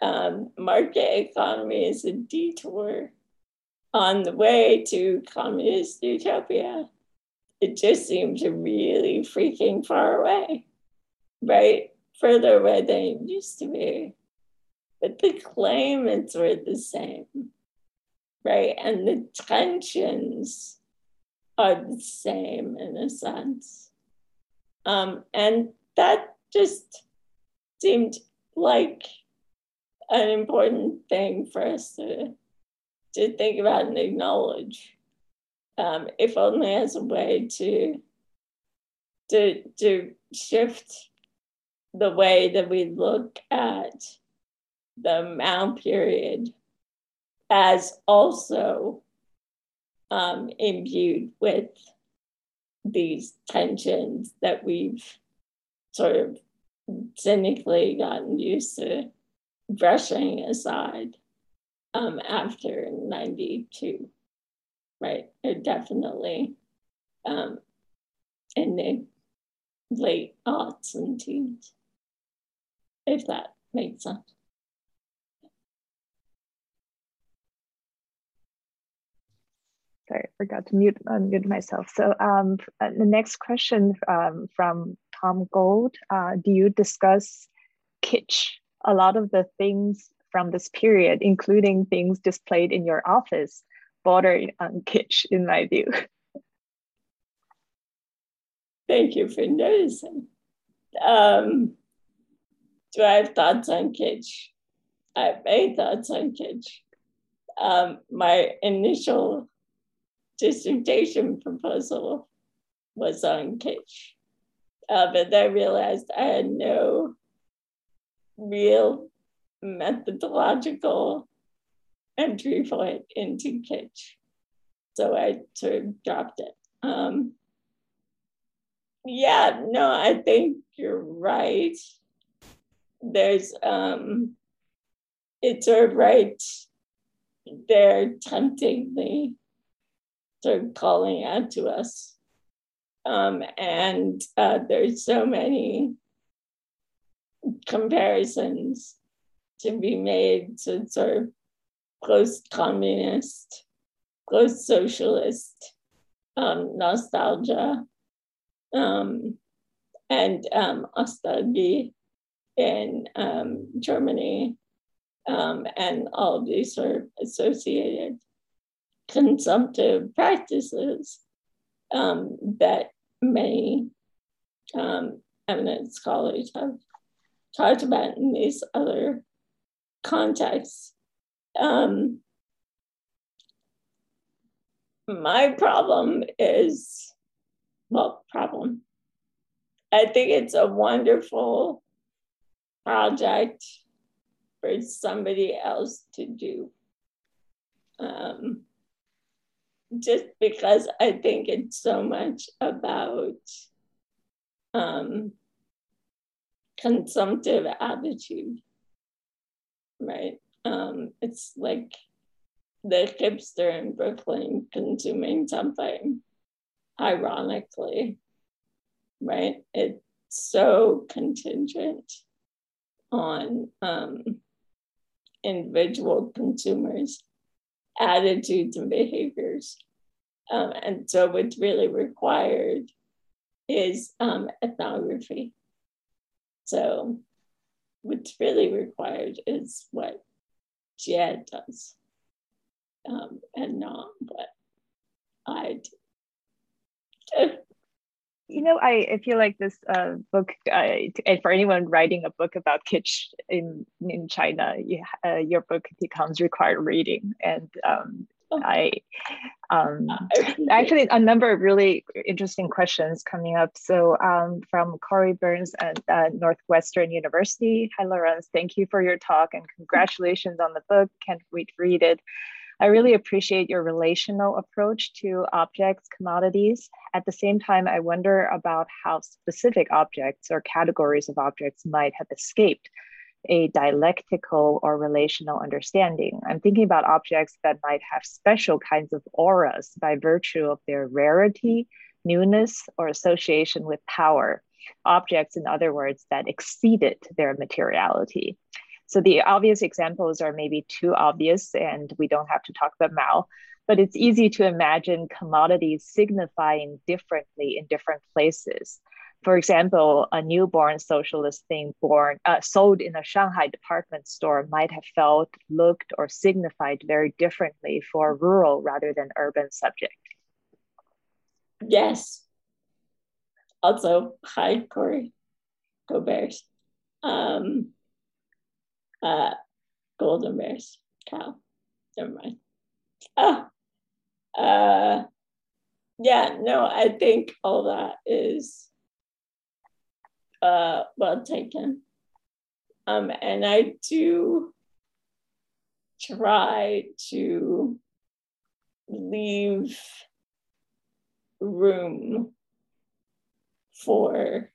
Um, market economy is a detour on the way to communist utopia. It just seems really freaking far away, right? Further away than it used to be. But the claimants were the same, right? And the tensions are the same in a sense. Um, and that just seemed like an important thing for us to to think about and acknowledge, um, if only as a way to to to shift the way that we look at the Mao period as also um, imbued with these tensions that we've sort of cynically gotten used to brushing aside um, after 92, right? It definitely um, in the late aughts and teens, if that makes sense.
Sorry, I forgot to mute unmute myself. So um, uh, the next question um, from Tom Gold: uh, Do you discuss kitsch? A lot of the things from this period, including things displayed in your office, border on kitsch, in my view.
Thank you for noticing. Um, do I have thoughts on kitsch? I have many thoughts on kitsch. Um, my initial dissertation proposal was on kitsch, uh, but I realized I had no real methodological entry point into kitsch. So I sort of dropped it. Um, yeah, no, I think you're right. There's, um, it's sort of right there temptingly sort of calling out to us. Um, and uh, there's so many comparisons to be made to sort of post communist, post socialist um, nostalgia um, and um, Ostalgie in um, Germany um, and all of these sort of associated consumptive practices um, that many um, eminent scholars have talked about in these other contexts. Um, my problem is, well, problem. I think it's a wonderful project for somebody else to do. Um, just because I think it's so much about um, consumptive attitude, right? Um, it's like the hipster in Brooklyn consuming something, ironically, right? It's so contingent on um, individual consumers' attitudes and behaviors. Um, and so, what's really required is um, ethnography. So, what's really required is what Jed does, um, and not what I do.
you know, I, I feel like this uh, book, uh, and for anyone writing a book about kitsch in in China, you, uh, your book becomes required reading, and um. I um, actually a number of really interesting questions coming up. So um, from Corey Byrnes at uh, Northwestern University, hi Laurence, thank you for your talk and congratulations on the book. Can't wait to read it. I really appreciate your relational approach to objects, commodities. At the same time, I wonder about how specific objects or categories of objects might have escaped a dialectical or relational understanding. I'm thinking about objects that might have special kinds of auras by virtue of their rarity, newness, or association with power. Objects, in other words, that exceeded their materiality. So the obvious examples are maybe too obvious and we don't have to talk about out, but it's easy to imagine commodities signifying differently in different places. For example, a newborn socialist thing born uh, sold in a Shanghai department store might have felt, looked, or signified very differently for a rural rather than urban subject.
Yes. Also, hi, Corey. Go Bears. Um, uh, Golden Bears. Cal. Never mind. Ah. Uh, yeah, no, I think all that is uh, well taken. Um, and I do try to leave room for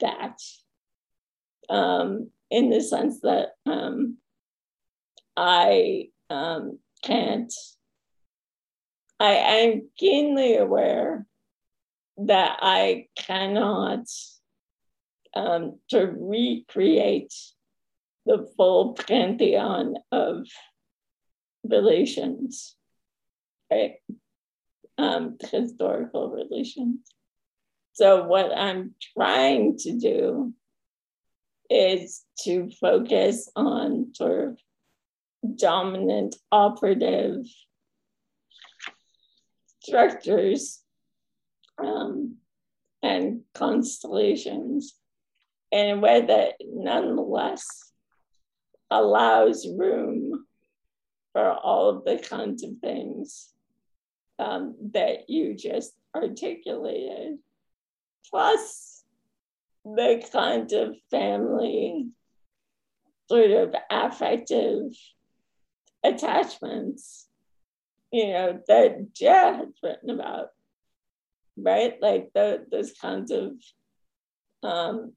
that um, in the sense that um, I um, can't, I am keenly aware that I cannot um, to recreate the full pantheon of relations, right? Um, historical relations. So, what I'm trying to do is to focus on sort of dominant operative structures um, and constellations in a way that nonetheless allows room for all of the kinds of things um, that you just articulated, plus the kind of family sort of affective attachments, you know, that Jia has written about right? Like the, those kinds of um,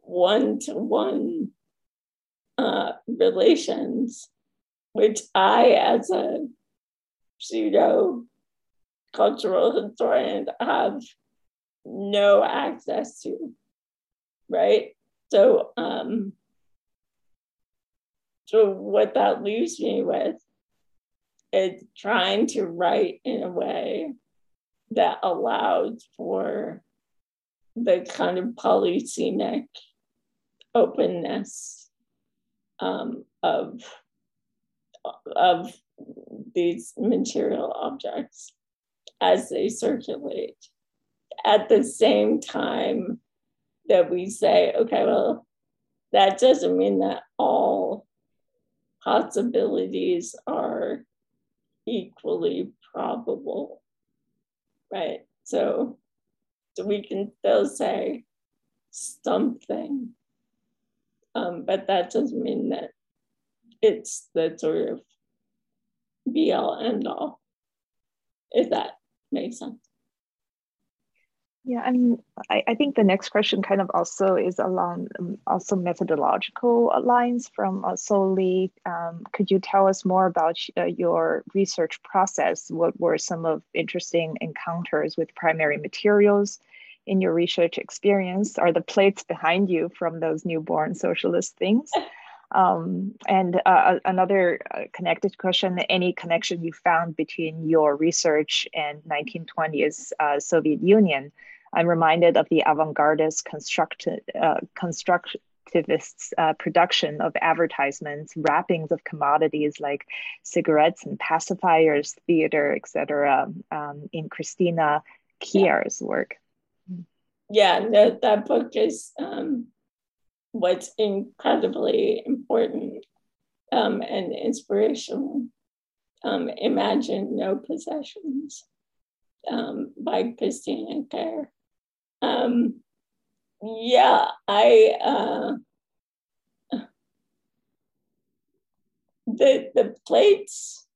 one-to-one uh, relations, which I, as a pseudo cultural historian, have no access to, right? So, um, so what that leaves me with it's trying to write in a way that allows for the kind of polysemic openness um, of of these material objects as they circulate. At the same time that we say okay well that doesn't mean that all possibilities are equally probable, right? So, so we can still say something, um, but that doesn't mean that it's the sort of be all end all, if that makes sense.
Yeah, I mean, I, I think the next question kind of also is along um, also methodological lines from uh, Solely. Um, could you tell us more about uh, your research process? What were some of interesting encounters with primary materials in your research experience? Are the plates behind you from those newborn socialist things? Um, and uh, another uh, connected question, any connection you found between your research and 1920s uh, Soviet Union I'm reminded of the avant-gardist construct, uh, constructivists' uh, production of advertisements, wrappings of commodities like cigarettes and pacifiers, theater, etc. Um, in Christina Kiaer's work.
Yeah, that, that book is um, what's incredibly important um, and inspirational. Um, Imagine No Possessions um, by Christina Kiaer. Um, yeah, I uh, the the plates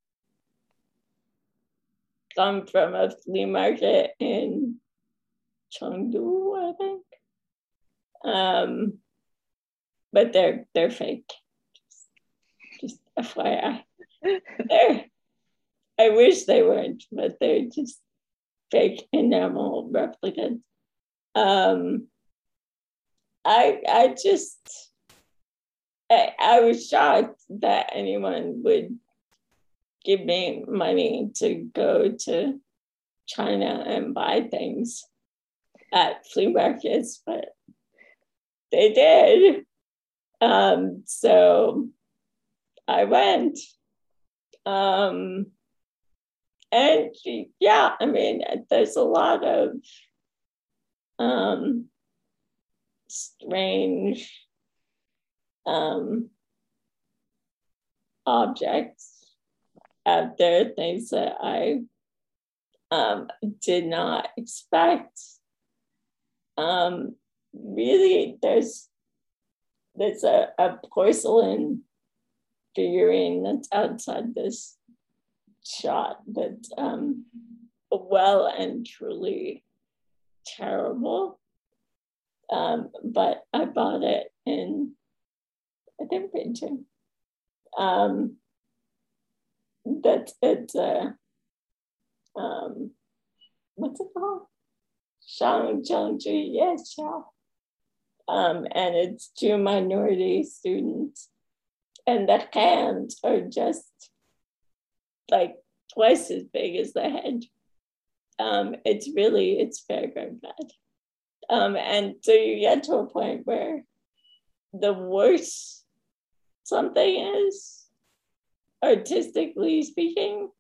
come from a flea market in Chengdu, I think. Um, but they're they're fake. Just, just FYI. they're, I wish they weren't, but they're just fake enamel replicas. Um, I I just I, I was shocked that anyone would give me money to go to China and buy things at flea markets, but they did. Um, so I went. Um, and yeah, I mean, there's a lot of um, strange um, objects out there, things that I um, did not expect. Um, really, there's there's a, a porcelain figurine that's outside this shot that's um, well and truly terrible. Um, but I bought it in I think Beijing. Um, that it's a um, what's it called? Shang Zhangzhi Yexiao. Um, and it's two minority students. And the hands are just like twice as big as the head. Um, it's really, it's very, very bad. Um, and so you get to a point where the worse something is, artistically speaking,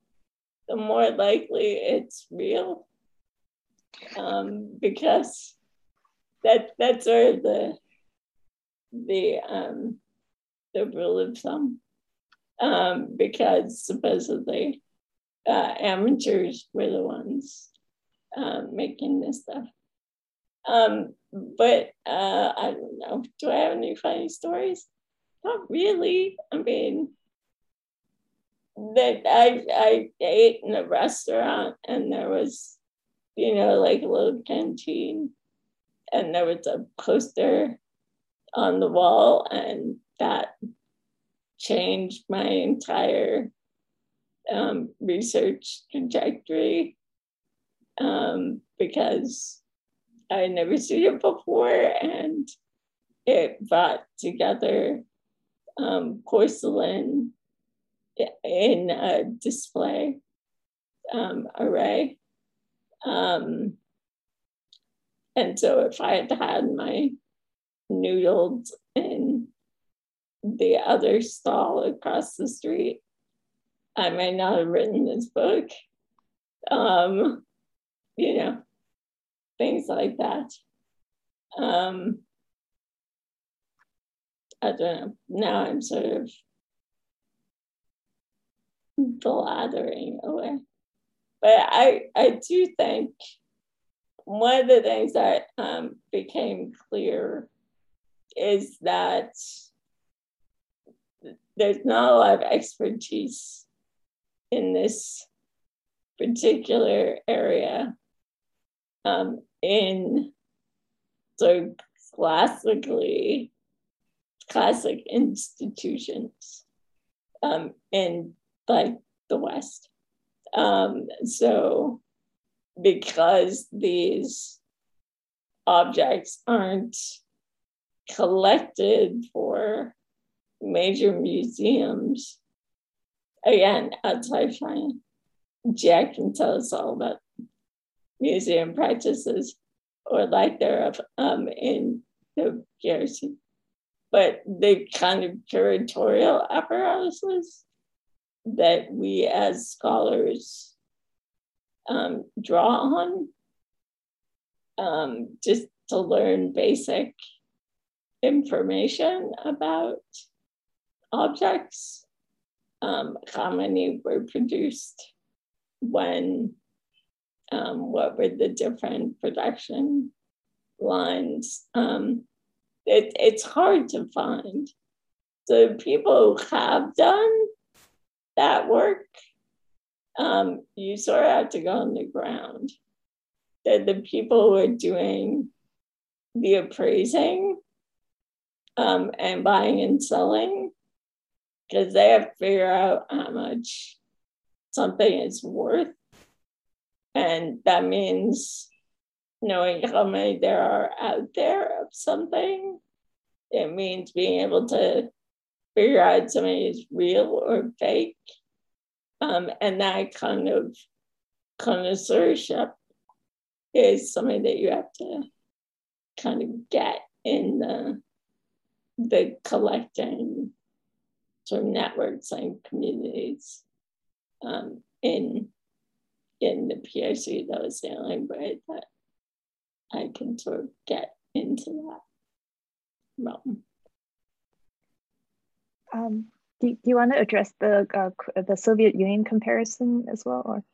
the more likely it's real. Um, because that that's sort of the the um, the rule of thumb. Um, because supposedly uh, amateurs were the ones um, making this stuff. Um, but uh, I don't know. Do I have any funny stories? Not really. I mean, that I I ate in a restaurant and there was, you know, like a little canteen, and there was a poster on the wall, and that changed my entire um, research trajectory um, because I had never seen it before, and it brought together um, porcelain in a display um, array. Um, and so if I had had my noodles in the other stall across the street, I might not have written this book. Um, you know, things like that. Um, I don't know. Now I'm sort of blathering away. But I, I do think one of the things that um, became clear is that there's not a lot of expertise in this particular area um, in so classically classic institutions um, in like the West. Um, so, because these objects aren't collected for major museums, again, outside China, Jack can tell us all about museum practices or lack thereof um, in the PRC. But the kind of curatorial apparatuses that we as scholars um, draw on um, just to learn basic information about objects, um, how many were produced, when, um, what were the different production lines. Um, it, it's hard to find. So people who have done that work, um, you sort of have to go on the ground. That the people who are doing the appraising um, and buying and selling because they have to figure out how much something is worth. And that means knowing how many there are out there of something. It means being able to figure out something is real or fake. Um, and that kind of connoisseurship is something that you have to kind of get in the the collecting sort of networks and communities um, in in the PhD that was only way that I can sort of get into that realm.
Um, do, do you want to address the uh, the Soviet Union comparison as well, or?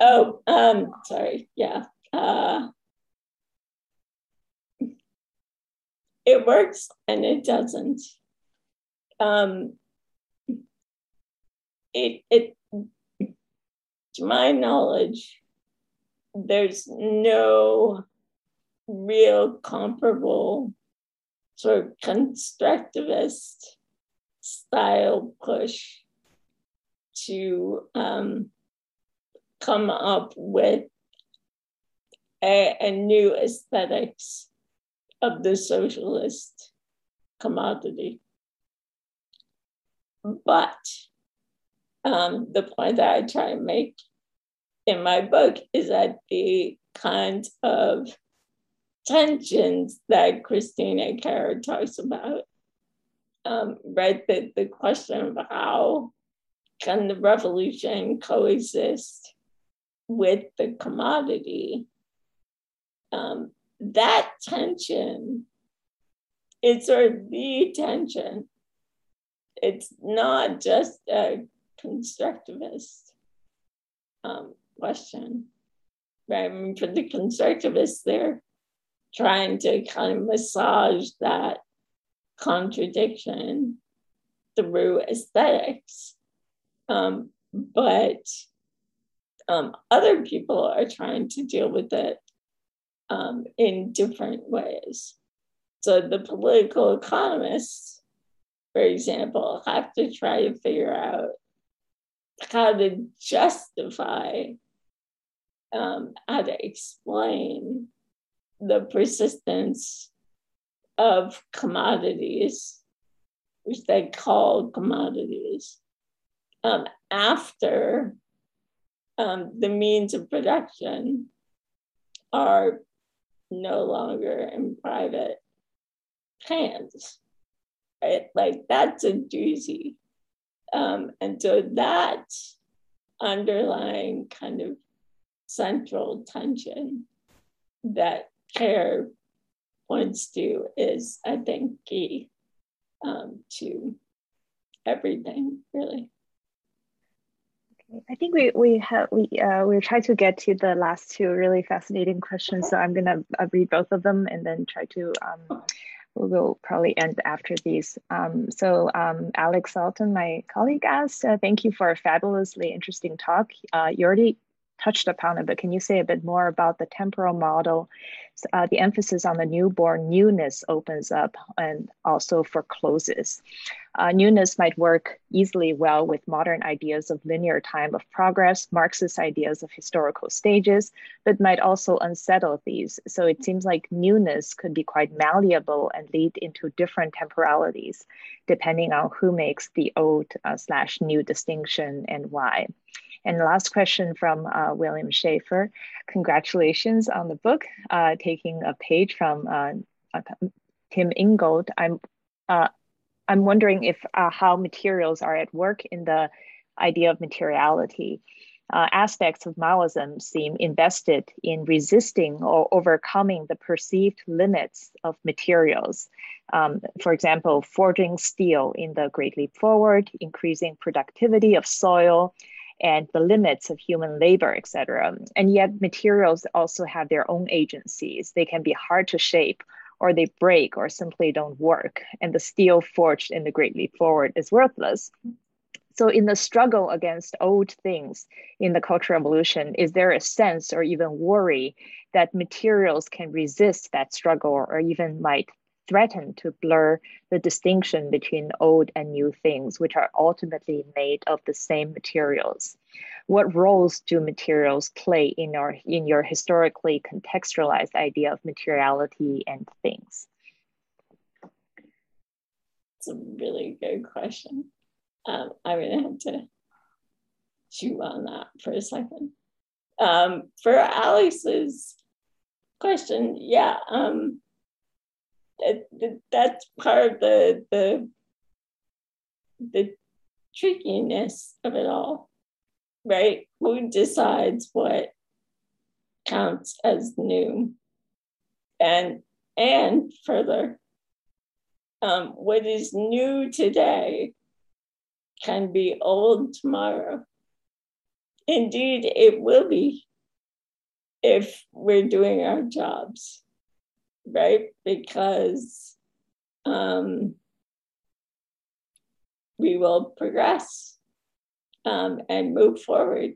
Oh, um, sorry. Yeah. Uh, it works and it doesn't. Um, it, it, to my knowledge, there's no real comparable sort of constructivist style push to um, come up with a, a new aesthetics of the socialist commodity. But um, the point that I try to make in my book is that the kind of tensions that Christina Kiaer talks about, um, right? The, question of how can the revolution coexist with the commodity? Um, that tension is sort of the tension. It's not just a constructivist um, question, right? I mean, for the constructivists, they're trying to kind of massage that contradiction through aesthetics. Um, but um, other people are trying to deal with it um, in different ways. So the political economists, for example, have to try to figure out how to justify, um, how to explain the persistence of commodities, which they call commodities, um, after um, the means of production are no longer in private hands. Right? Like that's a doozy. Um, and so that underlying kind of central tension that Kiaer points to is, I think, key um, to everything, really.
I think we we have we uh, we're trying to get to the last two really fascinating questions. So I'm gonna uh, read both of them and then try to um, we will probably end after these. Um, so um, Alex Salton, my colleague, asked, uh, "Thank you for a fabulously interesting talk. Uh, you already touched upon it, but can you say a bit more about the temporal model? Uh, the emphasis on the newborn newness opens up and also forecloses. Uh, newness might work easily well with modern ideas of linear time of progress, Marxist ideas of historical stages, but might also unsettle these. So it seems like newness could be quite malleable and lead into different temporalities, depending on who makes the old uh, slash new distinction and why. And last question from uh, William Schaefer. Congratulations on the book, uh, taking a page from uh, uh Tim Ingold. I'm, uh, I'm wondering if uh, how materials are at work in the idea of materiality. aspects of Maoism seem invested in resisting or overcoming the perceived limits of materials. Um, for example, forging steel in the Great Leap Forward, increasing productivity of soil, and the limits of human labor, etc. And yet materials also have their own agencies. They can be hard to shape or they break or simply don't work. And the steel forged in the Great Leap Forward is worthless. So, in the struggle against old things in the Cultural Revolution, is there a sense or even worry that materials can resist that struggle or even might threaten to blur the distinction between old and new things, which are ultimately made of the same materials? What roles do materials play in your, in your historically contextualized idea of materiality and things?
It's a really good question. Um, I'm gonna have to chew on that for a second. Um, for Alex's question, yeah, um, that's part of the the the trickiness of it all, right? Who decides what counts as new, and and further, um, what is new today can be old tomorrow. Indeed, it will be if we're doing our jobs, right? Because um, we will progress um, and move forward.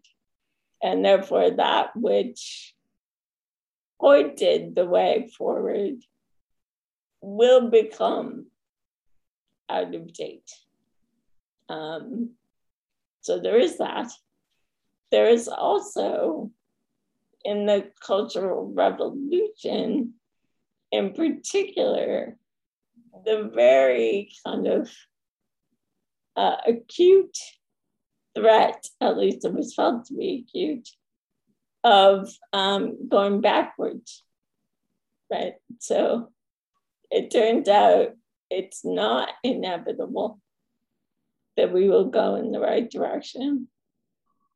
And therefore, that which pointed the way forward will become out of date. Um, so there is that. There is also in the Cultural Revolution, in particular, the very kind of uh, acute threat, at least it was felt to be acute, of um, going backwards. Right. So it turned out it's not inevitable that we will go in the right direction,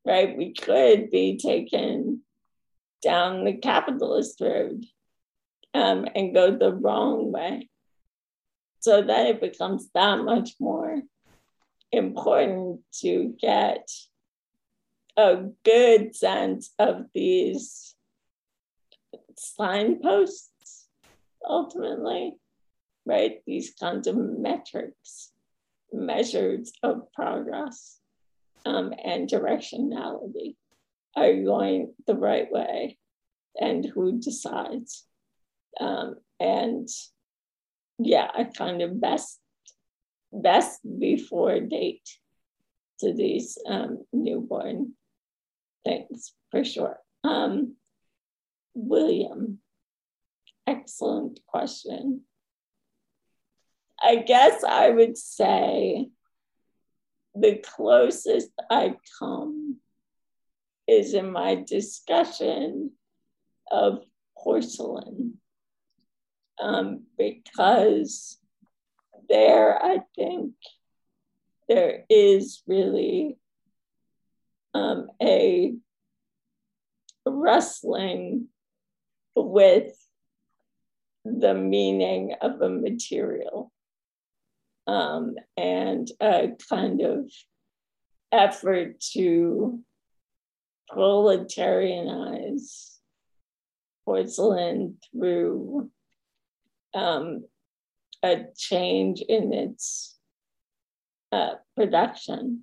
right? We could be taken down the capitalist road um, and go the wrong way. So that it becomes that much more important to get a good sense of these signposts ultimately, right? These kinds of metrics measures of progress um, and directionality are going the right way and who decides. Um, and yeah, a kind of best best before date to these um, newborn things for sure. Um, William, excellent question. I guess I would say the closest I come is in my discussion of porcelain. Um, because there, I think there is really um, a wrestling with the meaning of a material um, and a kind of effort to proletarianize porcelain through um, a change in its uh, production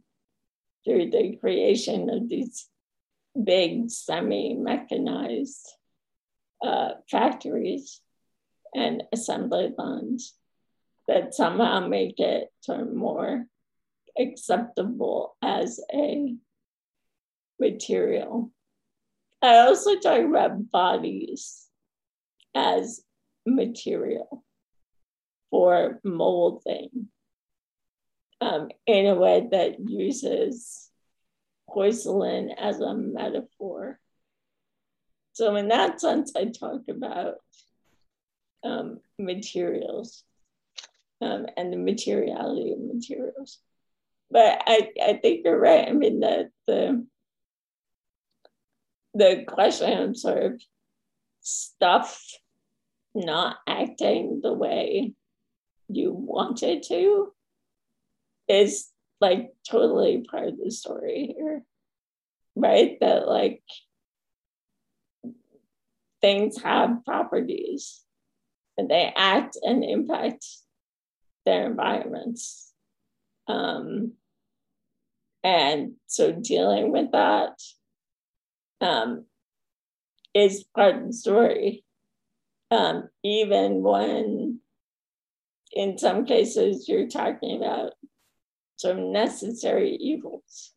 through the creation of these big semi mechanized uh, factories and assembly lines that somehow make it more acceptable as a material. I also talk about bodies as material for molding um, in a way that uses porcelain as a metaphor. So, in that sense, I talk about um, materials um, and the materiality of materials. But I, I think you're right. I mean, the, the, the question of sort of stuff not acting the way you wanted to is like totally part of the story here, right? That like things have properties and they act and impact their environments. Um, And so dealing with that um, is part of the story. Um, even when in some cases you're talking about some necessary evils,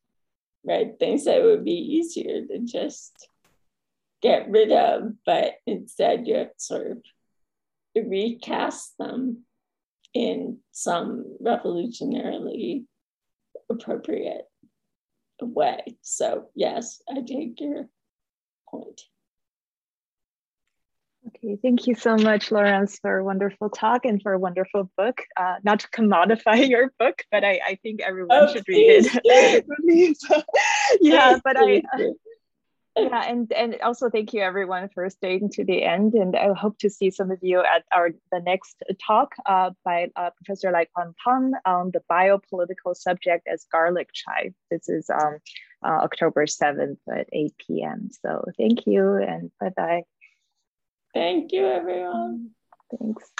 right? Things that would be easier to just get rid of, but instead you have to sort of recast them in some revolutionarily appropriate way. So, yes, I take your point.
Okay, thank you so much, Lawrence, for a wonderful talk and for a wonderful book. Uh, not to commodify your book, but I, I think everyone oh, should read it. yeah, but I. Uh, yeah, and and also thank you everyone for staying to the end, and I hope to see some of you at our the next talk uh, by uh, Professor Lai Kwan Pang on the biopolitical subject as garlic chive. This is um, uh, October seventh at eight p.m. So thank you and bye bye.
Thank you, everyone.
Thanks.